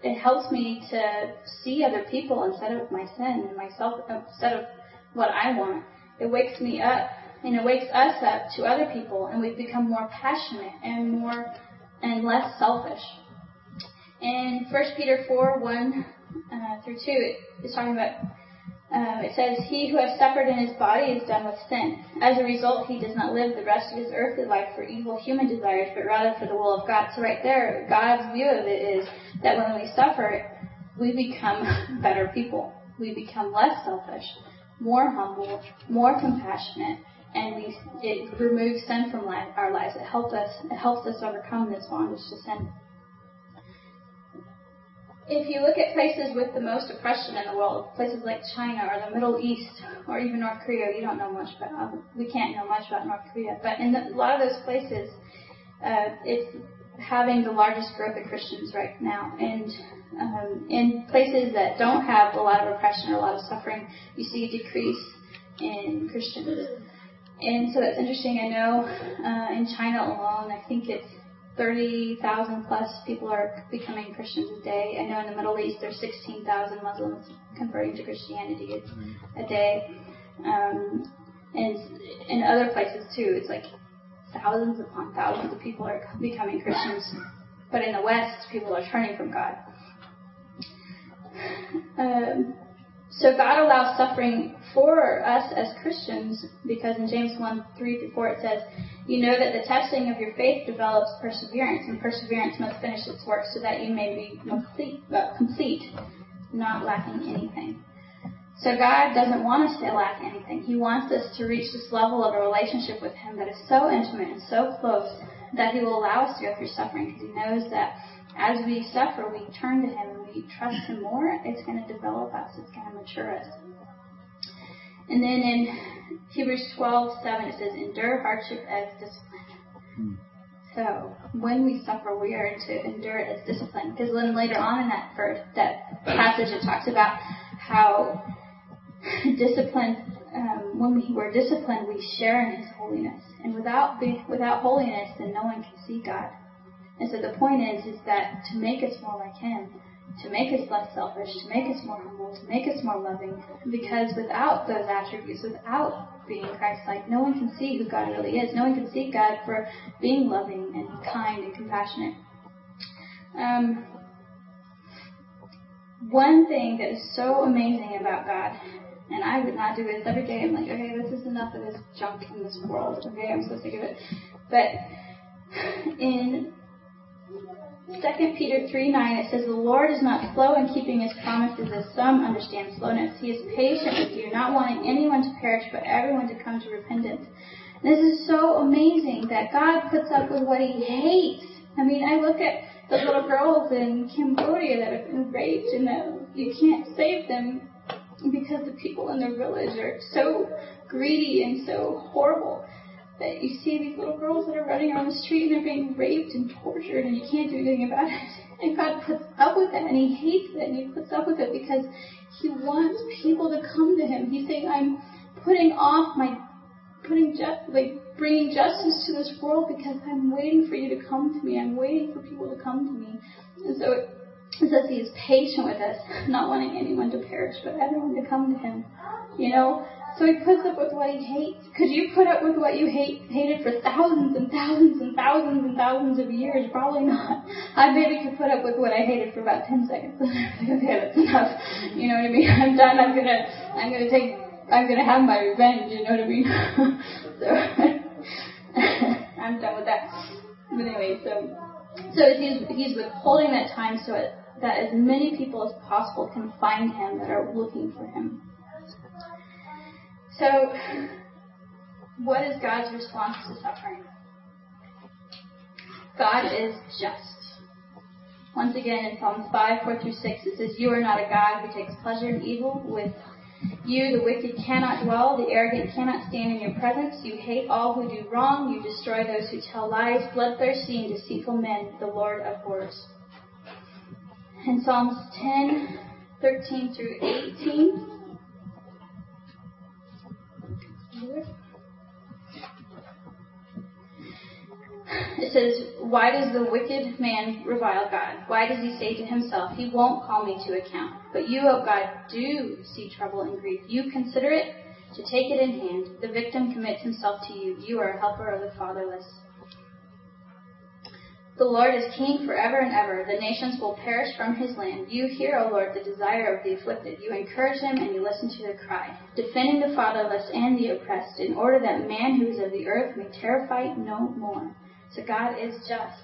it helps me to see other people instead of my sin and myself instead of what I want. It wakes me up and it wakes us up to other people and we've become more passionate and more and less selfish. In 1 Peter 4, 1 uh, through 2, it's talking about um, it says, He who has suffered in his body is done with sin. As a result, he does not live the rest of his earthly life for evil human desires, but rather for the will of God. So right there, God's view of it is that when we suffer, we become [LAUGHS] better people. We become less selfish, more humble, more compassionate, and we, it removes sin from life, our lives. It helps us, it helps us overcome this bondage to sin if you look at places with the most oppression in the world, places like China or the Middle East or even North Korea, you don't know much about. Um, we can't know much about North Korea, but in the, a lot of those places, uh, it's having the largest growth of Christians right now. And um, in places that don't have a lot of oppression or a lot of suffering, you see a decrease in Christians. And so it's interesting. I know uh, in China alone, I think it's 30,000 plus people are becoming Christians a day. I know in the Middle East there's 16,000 Muslims converting to Christianity a day. Um, and in other places too, it's like thousands upon thousands of people are becoming Christians. But in the West, people are turning from God. Um, so God allows suffering for us as Christians because in James 1 3 through 4 it says, You know that the testing of your faith develops perseverance, and perseverance must finish its work so that you may be complete, uh, complete not lacking anything. So God doesn't want us to lack anything. He wants us to reach this level of a relationship with Him that is so intimate and so close that He will allow us to go through suffering because He knows that as we suffer, we turn to Him and we trust Him more, it's going to develop us, it's going to mature us. And then in Hebrews 12, 7, it says, endure hardship as discipline. So when we suffer, we are to endure it as discipline. Because then later on in that verse, that passage, it talks about how [LAUGHS] discipline, um, when we were disciplined, we share in His holiness. And without be, without holiness, then no one can see God. And so the point is, is that to make us more like Him, to make us less selfish, to make us more humble, to make us more loving, because without those attributes, without being Christ-like, no one can see who God really is. No one can see God for being loving and kind and compassionate. Um, one thing that is so amazing about God, and I would not do this every day. I'm like, okay, this is enough of this junk in this world. Okay, I'm so sick of it. But [SIGHS] in 2 Peter 3 9, it says, The Lord is not slow in keeping his promises, as some understand slowness. He is patient with you, not wanting anyone to perish, but everyone to come to repentance. This is so amazing that God puts up with what he hates. I mean, I look at the little girls in Cambodia that have been raped, and that you can't save them because the people in their village are so greedy and so horrible that you see these little girls that are running around the street and they're being raped and tortured and you can't do anything about it. [LAUGHS] And God puts up with it and He hates it and He puts up with it because He wants people to come to Him. He's saying, I'm putting off my, putting just, like, bringing justice to this world because I'm waiting for you to come to me. I'm waiting for people to come to me. And so it, says He is patient with us, [LAUGHS] not wanting anyone to perish, but everyone to come to Him. You know, So he puts up with what he hates. Could you put up with what you hate hated for thousands and thousands and thousands and thousands of years? Probably not. I maybe could put up with what I hated for about ten seconds. [LAUGHS] okay, that's enough. You know what I mean? I'm done. I'm gonna I'm gonna take I'm gonna have my revenge. You know what I mean? [LAUGHS] so [LAUGHS] I'm done with that. But anyway, so so he's he's withholding that time so that as many people as possible can find him that are looking for him. So, what is God's response to suffering? God is just. Once again, in Psalms 5, 4 through 6, it says, You are not a God who takes pleasure in evil. With you, the wicked cannot dwell, the arrogant cannot stand in your presence. You hate all who do wrong, you destroy those who tell lies, bloodthirsty and deceitful men, the Lord abhors. In Psalms 10, 13 through 18, it says, Why does the wicked man revile God? Why does he say to himself, He won't call me to account? But you, O God, do see trouble and grief. You consider it to take it in hand. The victim commits himself to you. You are a helper of the fatherless. The Lord is king forever and ever. The nations will perish from his land. You hear, O Lord, the desire of the afflicted. You encourage them and you listen to their cry, defending the fatherless and the oppressed, in order that man who is of the earth may terrify no more. So God is just.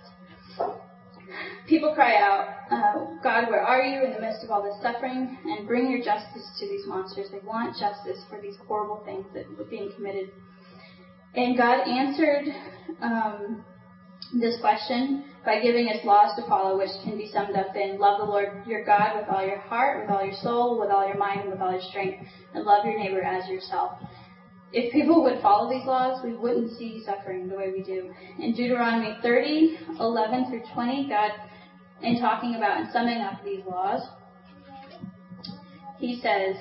People cry out, uh, God, where are you in the midst of all this suffering? And bring your justice to these monsters. They want justice for these horrible things that were being committed. And God answered um, this question by giving us laws to follow, which can be summed up in love the Lord your God with all your heart, with all your soul, with all your mind, and with all your strength, and love your neighbor as yourself. If people would follow these laws, we wouldn't see suffering the way we do. In Deuteronomy 30, 11 through 20, God, in talking about and summing up these laws, he says,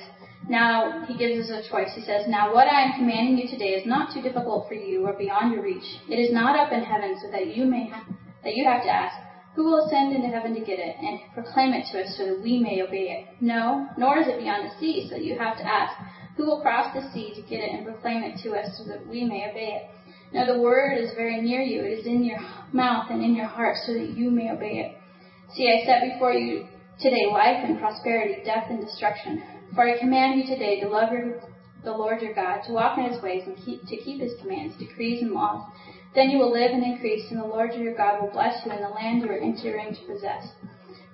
now, he gives us a choice. He says, Now what I am commanding you today is not too difficult for you or beyond your reach. It is not up in heaven so that you may ha- that you have to ask, Who will ascend into heaven to get it and proclaim it to us so that we may obey it? No, nor is it beyond the sea so that you have to ask, Who will cross the sea to get it and proclaim it to us so that we may obey it? Now the word is very near you. It is in your mouth and in your heart so that you may obey it. See, I set before you today life and prosperity, death and destruction. For I command you today to love your, the Lord your God, to walk in his ways and keep, to keep his commands, decrees, and laws. Then you will live and increase, and the Lord your God will bless you in the land you are entering to possess.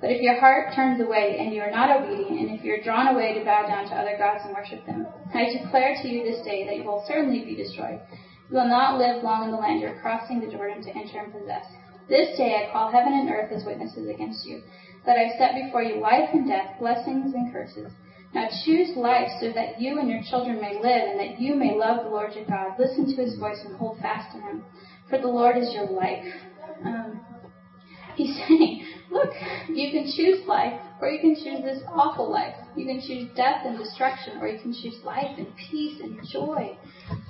But if your heart turns away and you are not obedient, and if you are drawn away to bow down to other gods and worship them, I declare to you this day that you will certainly be destroyed. You will not live long in the land you are crossing the Jordan to enter and possess. This day I call heaven and earth as witnesses against you, that I have set before you life and death, blessings and curses. Now choose life so that you and your children may live and that you may love the Lord your God. Listen to his voice and hold fast to him. For the Lord is your life. Um, he's [LAUGHS] saying, look, you can choose life or you can choose this awful life. You can choose death and destruction or you can choose life and peace and joy.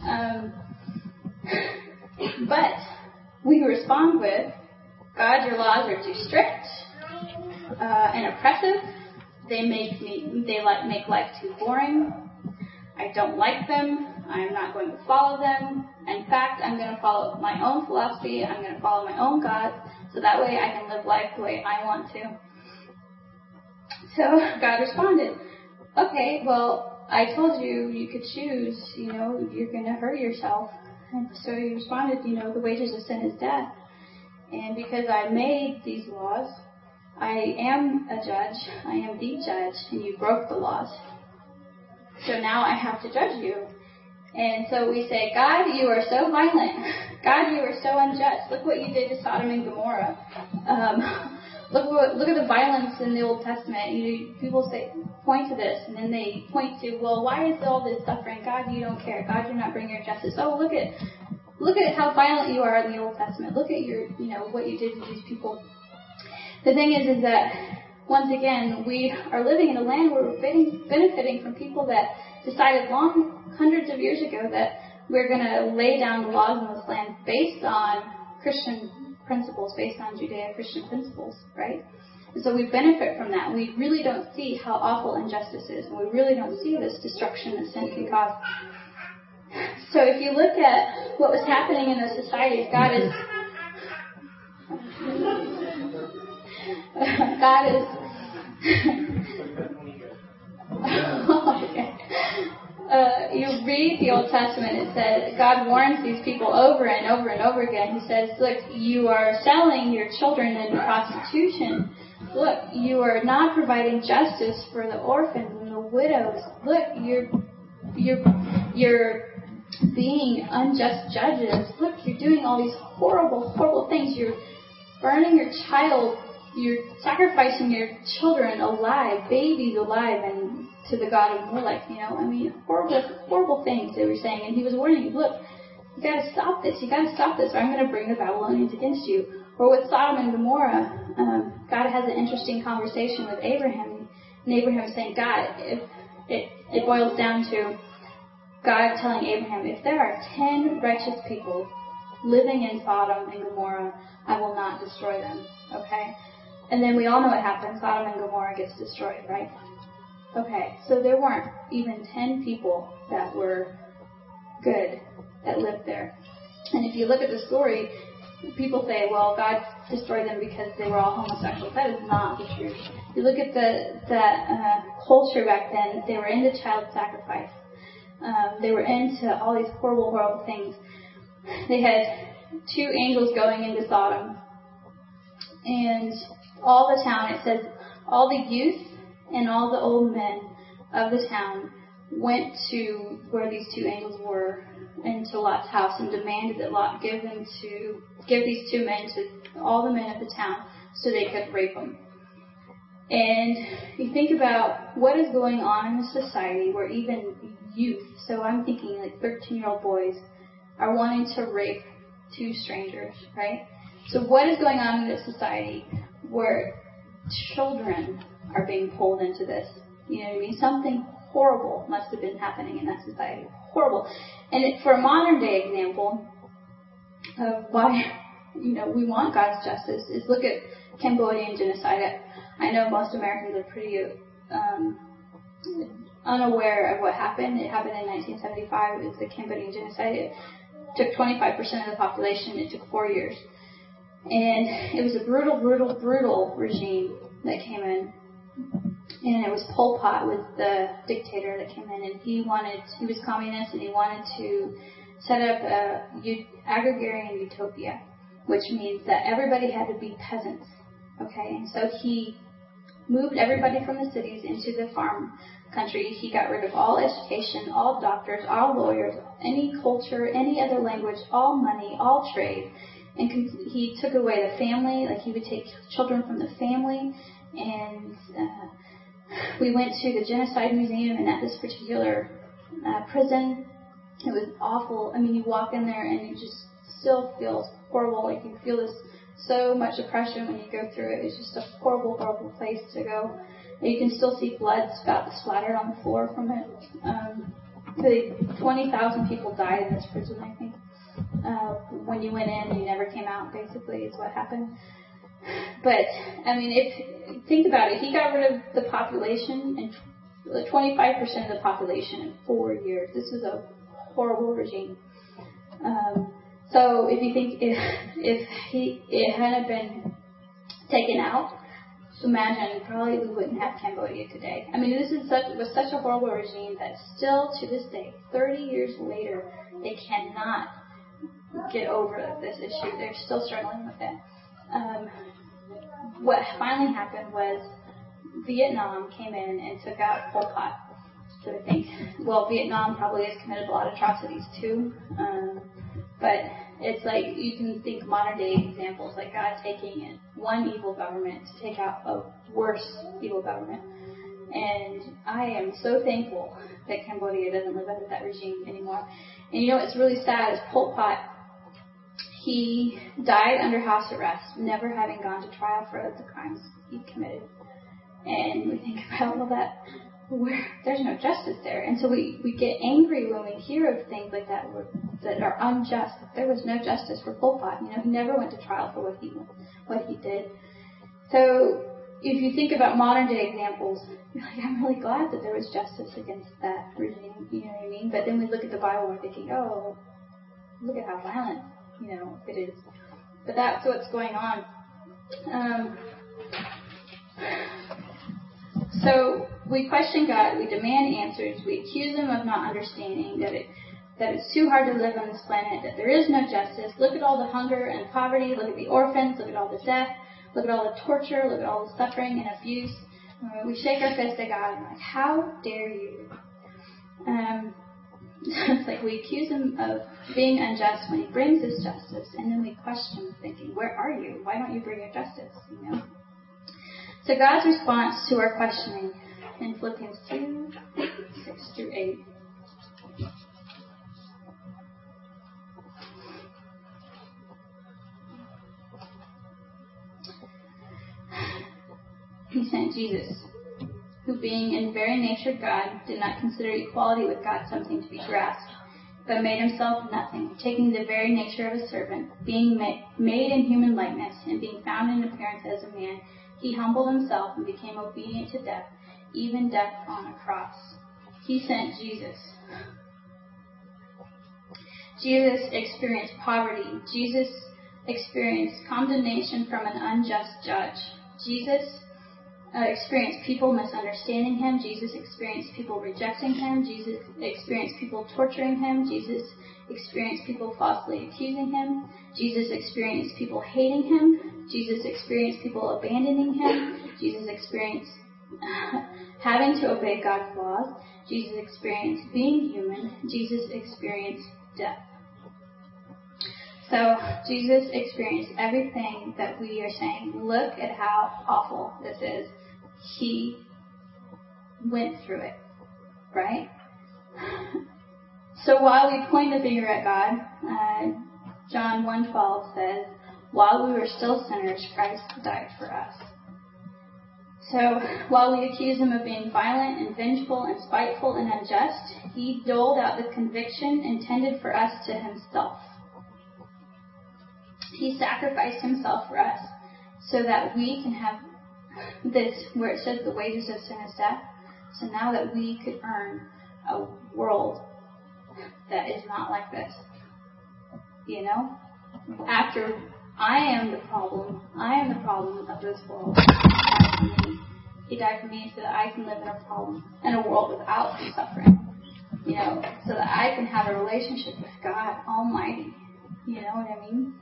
Um, [LAUGHS] but we respond with, God, your laws are too strict uh, and oppressive they make me, they like make life too boring. I don't like them. I'm not going to follow them. In fact, I'm going to follow my own philosophy. I'm going to follow my own God, so that way I can live life the way I want to. So God responded, okay, well, I told you you could choose, you know, you're going to hurt yourself. And so he responded, you know, the wages of sin is death. And because I made these laws, I am a judge. I am the judge, and you broke the laws. So now I have to judge you. And so we say, God, you are so violent. God, you are so unjust. Look what you did to Sodom and Gomorrah. Um, [LAUGHS] look what, look at the violence in the Old Testament. You, people say, point to this, and then they point to, well, why is all this suffering? God, you don't care. God, you're not bringing your justice. Oh, look at, look at how violent you are in the Old Testament. Look at your, you know, what you did to these people the thing is, is that once again, we are living in a land where we're benefiting from people that decided long, hundreds of years ago that we're going to lay down the laws in this land based on Christian principles, based on Judeo-Christian principles, right? And so we benefit from that. We really don't see how awful injustice is, and we really don't see this destruction that sin can cause. So if you look at what was happening in those societies, God is [LAUGHS] God is [LAUGHS] uh, you read the Old Testament, it says God warns these people over and over and over again. He says, "Look, you are selling your children into prostitution. Look, you are not providing justice for the orphans and the widows. Look, you're you're you're being unjust judges. Look, you're doing all these horrible, horrible things. You're burning your child. You're sacrificing your children alive, babies alive, and to the god of Molech. You know, I mean, horrible, horrible things they were saying. And he was warning you. Look, you got to stop this. You got to stop this, or I'm going to bring the Babylonians against you. Or with Sodom and Gomorrah, um, God has an interesting conversation with Abraham, and Abraham saying, God, if it, it boils down to God telling Abraham, if there are ten righteous people living in Sodom and Gomorrah, I will not destroy them. Okay? And then we all know what happened. Sodom and Gomorrah gets destroyed, right? Okay, so there weren't even ten people that were good that lived there. And if you look at the story, people say, well, God destroyed them because they were all homosexuals. That is not the truth. You look at the that uh, culture back then; they were into child sacrifice. Um, they were into all these horrible, horrible things. They had two angels going into Sodom, and all the town. It says all the youth and all the old men of the town went to where these two angels were into Lot's house and demanded that Lot give them to give these two men to all the men of the town so they could rape them. And you think about what is going on in a society where even youth, so I'm thinking like 13 year old boys, are wanting to rape two strangers, right? So what is going on in this society where children are being pulled into this? You know what I mean? Something horrible must have been happening in that society. Horrible. And it, for a modern day example of why, [LAUGHS] you know, we want God's justice is look at Cambodian genocide. I know most Americans are pretty um, unaware of what happened. It happened in 1975. It was the Cambodian genocide. It took 25% of the population. It took four years. And it was a brutal, brutal, brutal regime that came in. And it was Pol Pot with the dictator that came in, and he wanted, he was communist, and he wanted to set up a agrarian utopia, which means that everybody had to be peasants. Okay, and so he moved everybody from the cities into the farm country. He got rid of all education, all doctors, all lawyers, any culture, any other language, all money, all trade. And he took away the family, like he would take children from the family. And uh, we went to the Genocide Museum, and at this particular uh, prison, it was awful. I mean, you walk in there and you just still feel horrible. Like you feel this so much oppression when you go through it. It's just a horrible, horrible place to go. You can still see blood spout splattered on the floor from it. Um, 20,000 people died in this prison, I think. Uh, when you went in, you never came out, basically, is what happened. But, I mean, if, think about it. He got rid of the population and 25% of the population in four years. This is a horrible regime. Um, so if you think if if he it hadn't been taken out, imagine probably we wouldn't have Cambodia today. I mean, this is such was such a horrible regime that still to this day, 30 years later, they cannot get over this issue. They're still struggling with it. Um, what finally happened was Vietnam came in and took out Pol Pot. So I think, well, Vietnam probably has committed a lot of atrocities too. Um, but it's like you can think modern day examples like God taking one evil government to take out a worse evil government. And I am so thankful that Cambodia doesn't live under that regime anymore. And you know what's really sad is Pol Pot, he died under house arrest, never having gone to trial for the crimes he committed. And we think about all that where there's no justice there. And so we, we get angry when we hear of things like that that are unjust. There was no justice for Pol Pot. You know, he never went to trial for what he what he did. So if you think about modern day examples, you're like, I'm really glad that there was justice against that regime. You know what I mean? But then we look at the Bible and we're thinking, oh, look at how violent, you know, it is. But that's what's going on. Um, so we question God, we demand answers, we accuse Him of not understanding that it that it's too hard to live on this planet, that there is no justice. Look at all the hunger and poverty, look at the orphans, look at all the death, look at all the torture, look at all the suffering and abuse. Uh, we shake our fist at God and like, how dare you? Um, [LAUGHS] it's like we accuse him of being unjust when he brings his justice, and then we question, thinking, "Where are you? Why don't you bring your justice?" You know. So God's response to our questioning in Philippians two six through eight. He sent Jesus who being in very nature God, did not consider equality with God something to be grasped, but made himself nothing, taking the very nature of a servant, being made in human likeness, and being found in appearance as a man, he humbled himself and became obedient to death, even death on a cross. He sent Jesus. Jesus experienced poverty. Jesus experienced condemnation from an unjust judge. Jesus Uh, experienced people misunderstanding him. Jesus experienced people rejecting him. Jesus experienced people torturing him. Jesus experienced people falsely accusing him. Jesus experienced people hating him. Jesus experienced people abandoning him. Jesus experienced [LAUGHS] having to obey God's laws. Jesus experienced being human. Jesus experienced death. So Jesus experienced everything that we are saying. Look at how awful this is he went through it, right? So while we point the finger at God, uh, John 1:12 says, "While we were still sinners, Christ died for us." So while we accuse him of being violent and vengeful and spiteful and unjust, he doled out the conviction intended for us to himself. He sacrificed himself for us so that we can have this where it says the wages of sin is death. So now that we could earn a world that is not like this. You know? After I am the problem, I am the problem of this world. He died for me so that I can live in a problem in a world without suffering. You know, so that I can have a relationship with God Almighty. You know what I mean?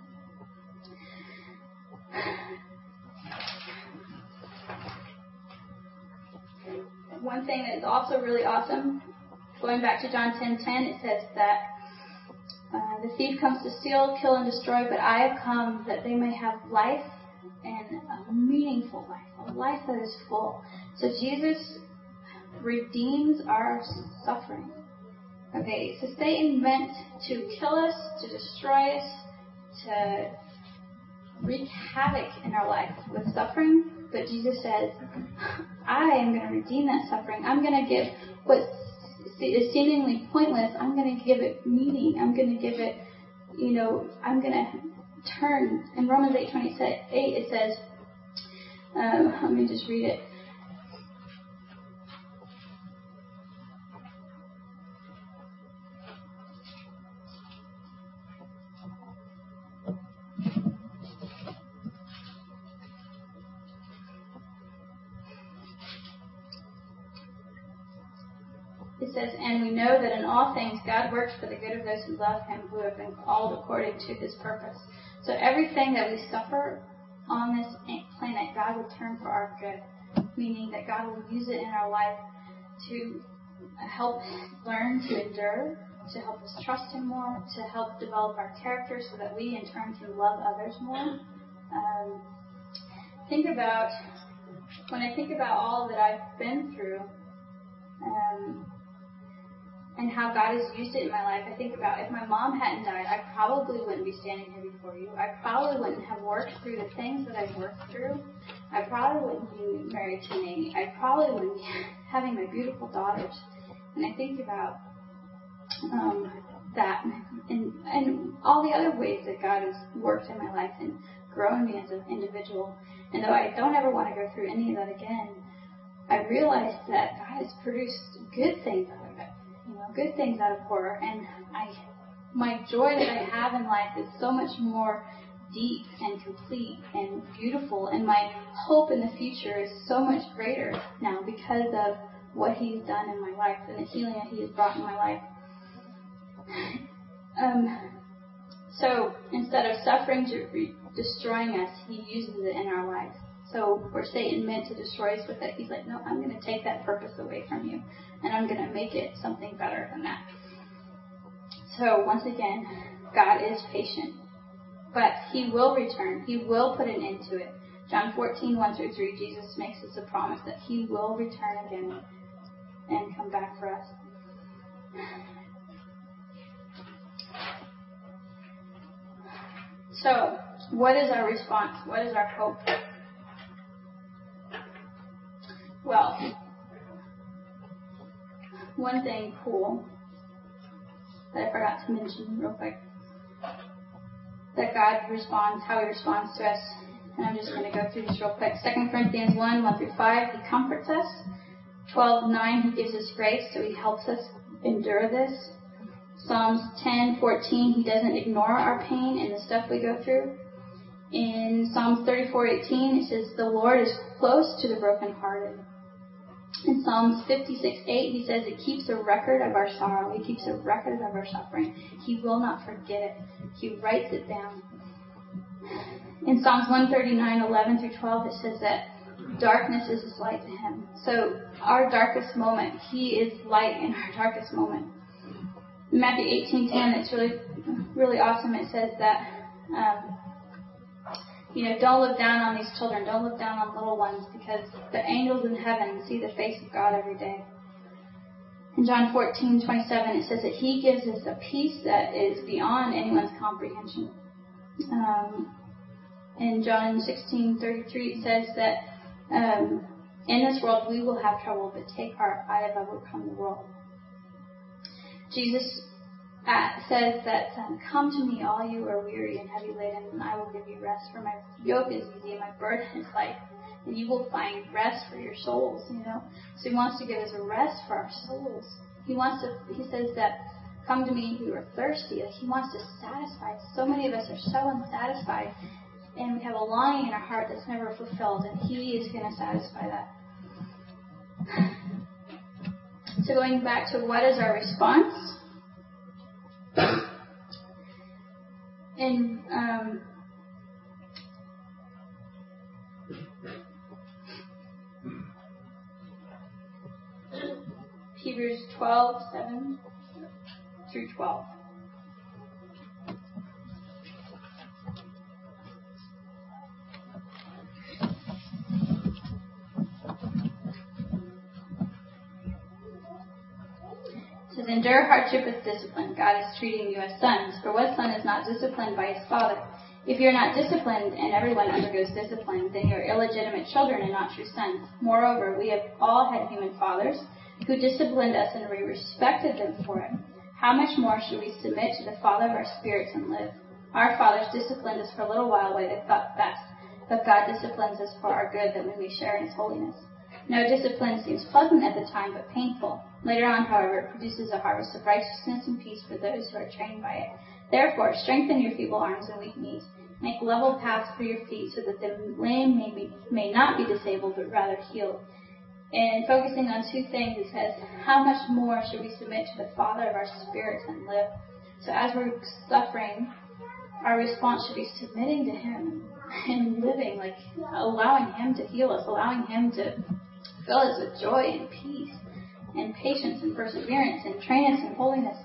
One thing that is also really awesome, going back to John 10:10, 10, 10, it says that uh, the thief comes to steal, kill, and destroy, but I have come that they may have life and a meaningful life, a life that is full. So Jesus redeems our suffering. Okay, so Satan meant to kill us, to destroy us, to wreak havoc in our life with suffering, but Jesus says, I am going to redeem that suffering. I'm going to give what is seemingly pointless, I'm going to give it meaning. I'm going to give it, you know, I'm going to turn. In Romans 8 28, it says, um, let me just read it. Know that in all things God works for the good of those who love him, who have been called according to his purpose. So everything that we suffer on this planet, God will turn for our good, meaning that God will use it in our life to help learn to endure, to help us trust Him more, to help develop our character so that we in turn can love others more. Um, think about, when I think about all that I've been through, um, and how God has used it in my life, I think about if my mom hadn't died, I probably wouldn't be standing here before you. I probably wouldn't have worked through the things that I've worked through. I probably wouldn't be married to me. I probably wouldn't be [LAUGHS] having my beautiful daughters. And I think about um, that and and all the other ways that God has worked in my life and grown me as an individual. And though I don't ever want to go through any of that again, I realized that God has produced good things out good things out of horror. And I my joy that I have in life is so much more deep and complete and beautiful and my hope in the future is so much greater now because of what he's done in my life and the healing that he has brought in my life. Um, so instead of suffering to re- destroying us, he uses it in our lives. So where Satan meant to destroy us with it, he's like, no, I'm going to take that purpose away from you, and I'm going to make it something better than that. So once again, God is patient, but He will return. He will put an end to it. John 14, 1 through 3, Jesus makes us a promise that He will return again and come back for us. So, what is our response? What is our hope? Well, one thing cool that I forgot to mention real quick that God responds, how He responds to us. And I'm just going to go through this real quick. 2 Corinthians 1, 1 through 5, He comforts us. 12, 9, He gives us grace, so He helps us endure this. Psalms 10, 14, He doesn't ignore our pain and the stuff we go through. In Psalms 34, 18, it says, The Lord is close to the brokenhearted. In Psalms 56, 8, he says, It keeps a record of our sorrow. He keeps a record of our suffering. He will not forget it. He writes it down. In Psalms 139, 11 through 12, it says that darkness is as light to him. So our darkest moment, he is light in our darkest moment. In Matthew 18:10, it's really, really awesome. It says that, um, you know, don't look down on these children. Don't look down on little ones because the angels in heaven see the face of God every day. In John 14:27, it says that He gives us a peace that is beyond anyone's comprehension. Um, in John 16:33, it says that um, in this world we will have trouble, but take heart, I have overcome the world. Jesus says that, um, Come to me, all you who are weary and heavy laden, and I will give you rest. For my yoke is easy and my burden is light, and you will find rest for your souls. You know, so He wants to give us a rest for our souls. He wants to. He says that, Come to me who are thirsty. He wants to satisfy. So many of us are so unsatisfied, and we have a longing in our heart that's never fulfilled, and He is going to satisfy that. So going back to what is our response? In um, Hebrews 12, 7 through 12. Endure hardship with discipline. God is treating you as sons. For what son is not disciplined by his father? If you're not disciplined, and everyone undergoes discipline, then you're illegitimate children and not true sons. Moreover, we have all had human fathers who disciplined us, and we respected them for it. How much more should we submit to the Father of our spirits and live? Our fathers disciplined us for a little while while they thought best, but God disciplines us for our good that we may share in His holiness. No discipline seems pleasant at the time, but painful. Later on, however, it produces a harvest of righteousness and peace for those who are trained by it. Therefore, strengthen your feeble arms and weak knees. Make level paths for your feet so that the lame may, be, may not be disabled, but rather healed. And focusing on two things, it says, how much more should we submit to the Father of our spirits and live? So as we're suffering, our response should be submitting to Him and living, like allowing Him to heal us, allowing Him to fill us with joy and peace and patience and perseverance and train us in holiness.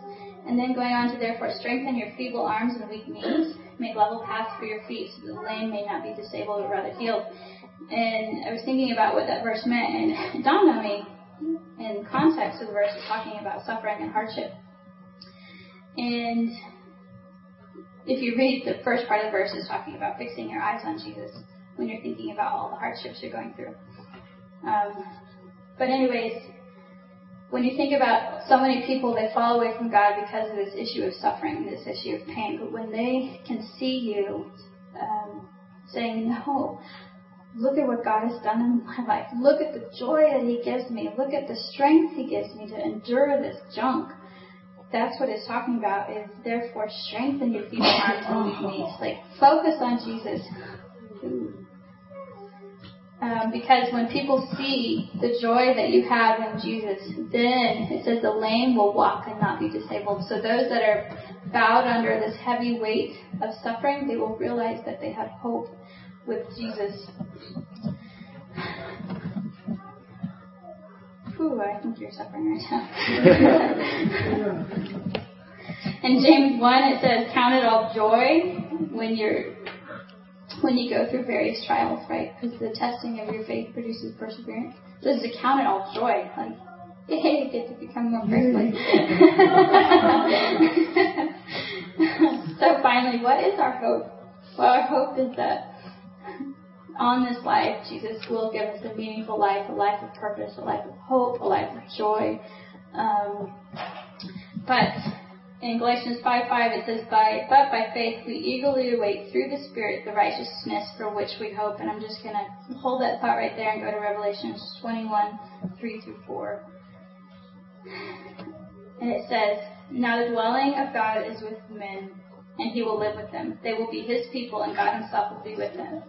And then going on to therefore strengthen your feeble arms and weak knees, make level paths for your feet so the lame may not be disabled but rather healed. And I was thinking about what that verse meant and it dawned on me in context of the verse is talking about suffering and hardship. And if you read the first part of the verse is talking about fixing your eyes on Jesus when you're thinking about all the hardships you're going through. Um, but anyways, when you think about so many people, they fall away from God because of this issue of suffering, this issue of pain. But when they can see you um, saying, No, look at what God has done in my life. Look at the joy that He gives me. Look at the strength He gives me to endure this junk. That's what it's talking about is therefore strengthen your arms and weak knees. Like focus on Jesus. Um, because when people see the joy that you have in Jesus, then it says the lame will walk and not be disabled. So those that are bowed under this heavy weight of suffering, they will realize that they have hope with Jesus. Whew, I think you're suffering right now. [LAUGHS] in James 1, it says, Count it all joy when you're when you go through various trials, right? Because the testing of your faith produces perseverance. So this is to count it all joy. Like, yay, you get to become more Christ-like. [LAUGHS] so finally, what is our hope? Well, our hope is that on this life, Jesus will give us a meaningful life, a life of purpose, a life of hope, a life of joy. Um, but in Galatians 5 5, it says, by, But by faith we eagerly await through the Spirit the righteousness for which we hope. And I'm just going to hold that thought right there and go to Revelation 21 3 through 4. And it says, Now the dwelling of God is with men, and he will live with them. They will be his people, and God himself will be with them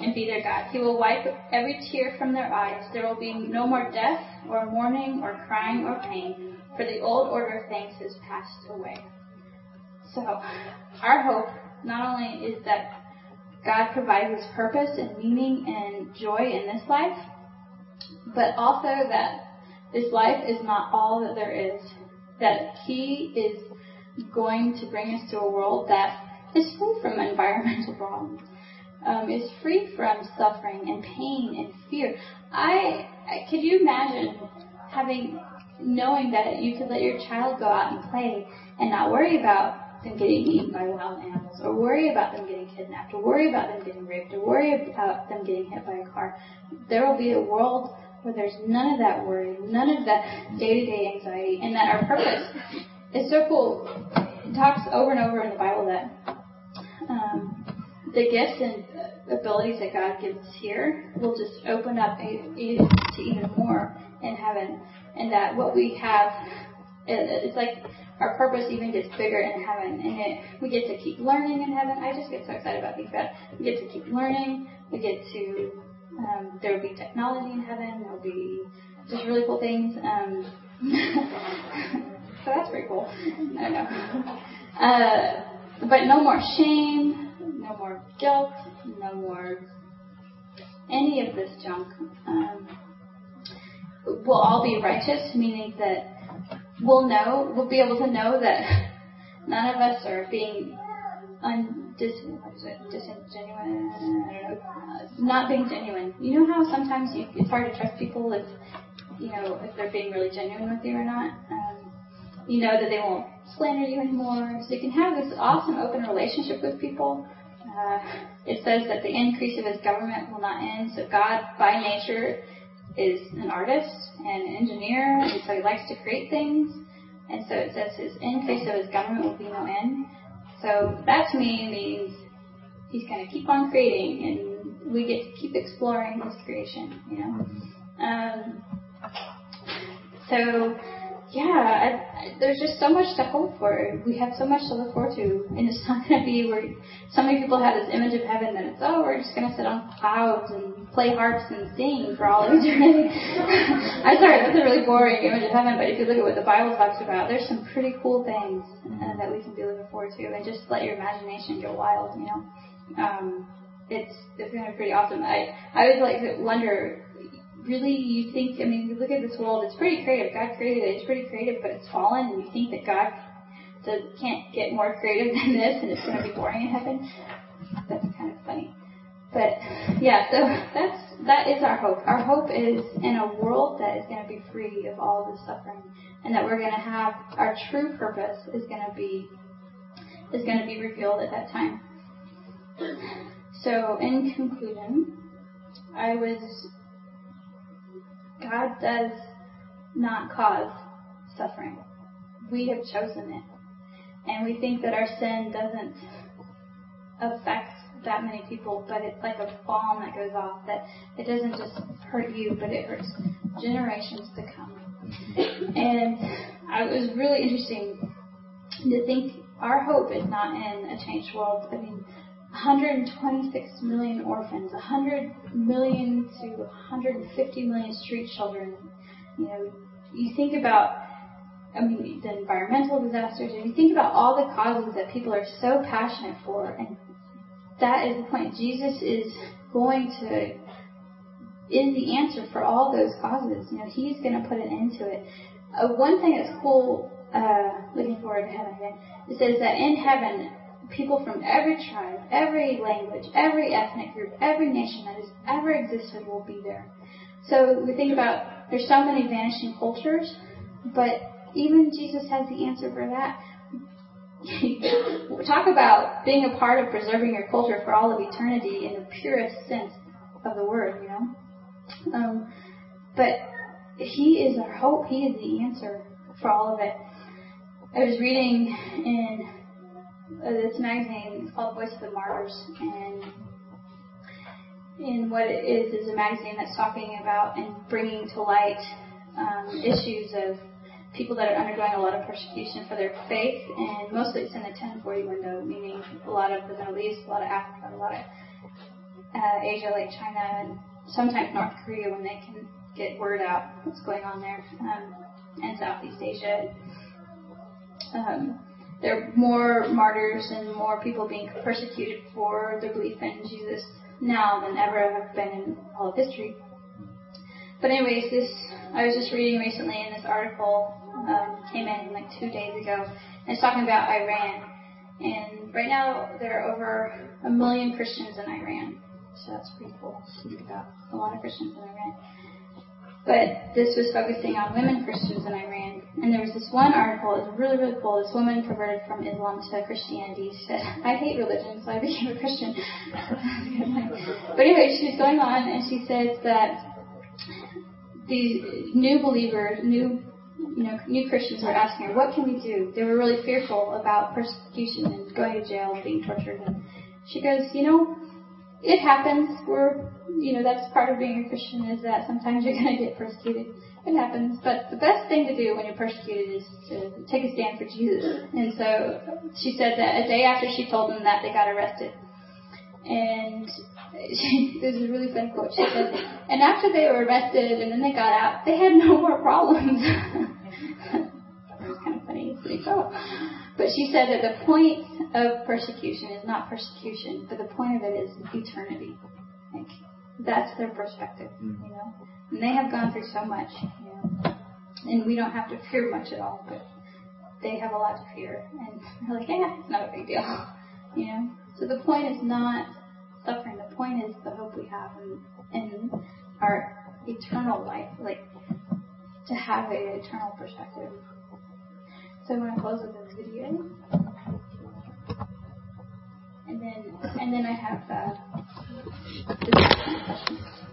and be their God. He will wipe every tear from their eyes. There will be no more death, or mourning, or crying, or pain for the old order of things has passed away. So, our hope not only is that God provides us purpose and meaning and joy in this life, but also that this life is not all that there is. That He is going to bring us to a world that is free from environmental problems, um, is free from suffering and pain and fear. I, I could you imagine having knowing that you could let your child go out and play and not worry about them getting eaten by wild animals, or worry about them getting kidnapped, or worry about them getting raped, or worry about them getting hit by a car. There will be a world where there's none of that worry, none of that day-to-day anxiety, and that our purpose is so cool. It talks over and over in the Bible that um, the gifts and abilities that God gives here will just open up a, a, to even more in heaven and that what we have, it's like our purpose even gets bigger in heaven, and it, we get to keep learning in heaven. I just get so excited about thinking about—we get to keep learning. We get to um, there will be technology in heaven. There will be just really cool things. Um, [LAUGHS] so that's pretty cool. I don't know. Uh, but no more shame, no more guilt, no more any of this junk. Um, we'll all be righteous, meaning that we'll know, we'll be able to know that [LAUGHS] none of us are being un, dis, disingenuine, don't know, uh, not being genuine. You know how sometimes you, it's hard to trust people if, you know, if they're being really genuine with you or not? Um, you know that they won't slander you anymore. So you can have this awesome open relationship with people. Uh, it says that the increase of his government will not end. So God, by nature, is an artist and an engineer, and so he likes to create things. And so it says his increase of his government will be no end. So that to me means he's going to keep on creating, and we get to keep exploring his creation, you know. Um, so yeah, I, there's just so much to hope for. We have so much to look forward to, and it's not going to be where so many people have this image of heaven that it's oh we're just going to sit on clouds and play harps and sing for all eternity. [LAUGHS] I'm sorry, that's a really boring image of heaven, but if you look at what the Bible talks about, there's some pretty cool things uh, that we can be looking forward to, and just let your imagination go wild, you know. Um, it's it's going to be pretty awesome. I I always like to wonder really you think, I mean, you look at this world, it's pretty creative. God created it, it's pretty creative, but it's fallen, and you think that God does, can't get more creative [LAUGHS] than this, and it's going to be boring in heaven. That's kind of funny. But yeah, so that's that is our hope. Our hope is in a world that is going to be free of all this suffering, and that we're going to have our true purpose is going to be is going to be revealed at that time. So, in conclusion, I was God does not cause suffering. We have chosen it. And we think that our sin doesn't affect that many people, but it's like a bomb that goes off that it doesn't just hurt you, but it hurts generations to come. And it was really interesting to think our hope is not in a changed world. I mean, 126 million orphans, 100 million to 150 million street children. You know, you think about, I mean, the environmental disasters, and you think about all the causes that people are so passionate for, and that is the point. Jesus is going to is the answer for all those causes. You know, He's going to put an end to it. Uh, one thing that's cool, uh, looking forward to heaven again, it says that in heaven, people from every tribe, every language, every ethnic group, every nation that has ever existed will be there. So we think about there's so many vanishing cultures, but even Jesus has the answer for that. [LAUGHS] Talk about being a part of preserving your culture for all of eternity in the purest sense of the word, you know. Um, but He is our hope. He is the answer for all of it. I was reading in this magazine. It's called Voice of the Martyrs, and in what it is is a magazine that's talking about and bringing to light um, issues of people that are undergoing a lot of persecution for their faith, and mostly it's in the 1040 window, meaning a lot of the Middle East, a lot of Africa, a lot of uh, Asia, like China, and sometimes North Korea when they can get word out what's going on there, um, and Southeast Asia. Um, there are more martyrs and more people being persecuted for their belief in Jesus now than ever have been in all of history. But anyways, this I was just reading recently, and this article um, came in like two days ago, and it's talking about Iran. And right now there are over a million Christians in Iran, so that's pretty cool think about. A lot of Christians in Iran. But this was focusing on women Christians in Iran. And there was this one article, it was really, really cool. This woman converted from Islam to Christianity. She said, I hate religion, so I became a Christian. [LAUGHS] but anyway, she was going on and she says that these new believers, new you know, new Christians were asking her, what can we do? They were really fearful about persecution and going to jail being tortured. And she goes, you know, it happens. We're, you know, that's part of being a Christian is that sometimes you're going to get persecuted. It happens. But the best thing to do when you're persecuted is to take a stand for Jesus. And so she said that a day after she told them that, they got arrested. And she, [LAUGHS] this is a really funny quote. She said, and after they were arrested and then they got out, they had no more problems. [LAUGHS] it was kind of funny. Pretty cool. But she said that the point of persecution is not persecution, but the point of it is eternity. Like that's their perspective, you know. And they have gone through so much, you know. And we don't have to fear much at all, but they have a lot to fear. And they're like, yeah, it's not a big deal, [LAUGHS] you know. So the point is not suffering. The point is the hope we have in, in our eternal life, like to have an eternal perspective. So I'm going to close with this video. And then, and then I have uh, questions.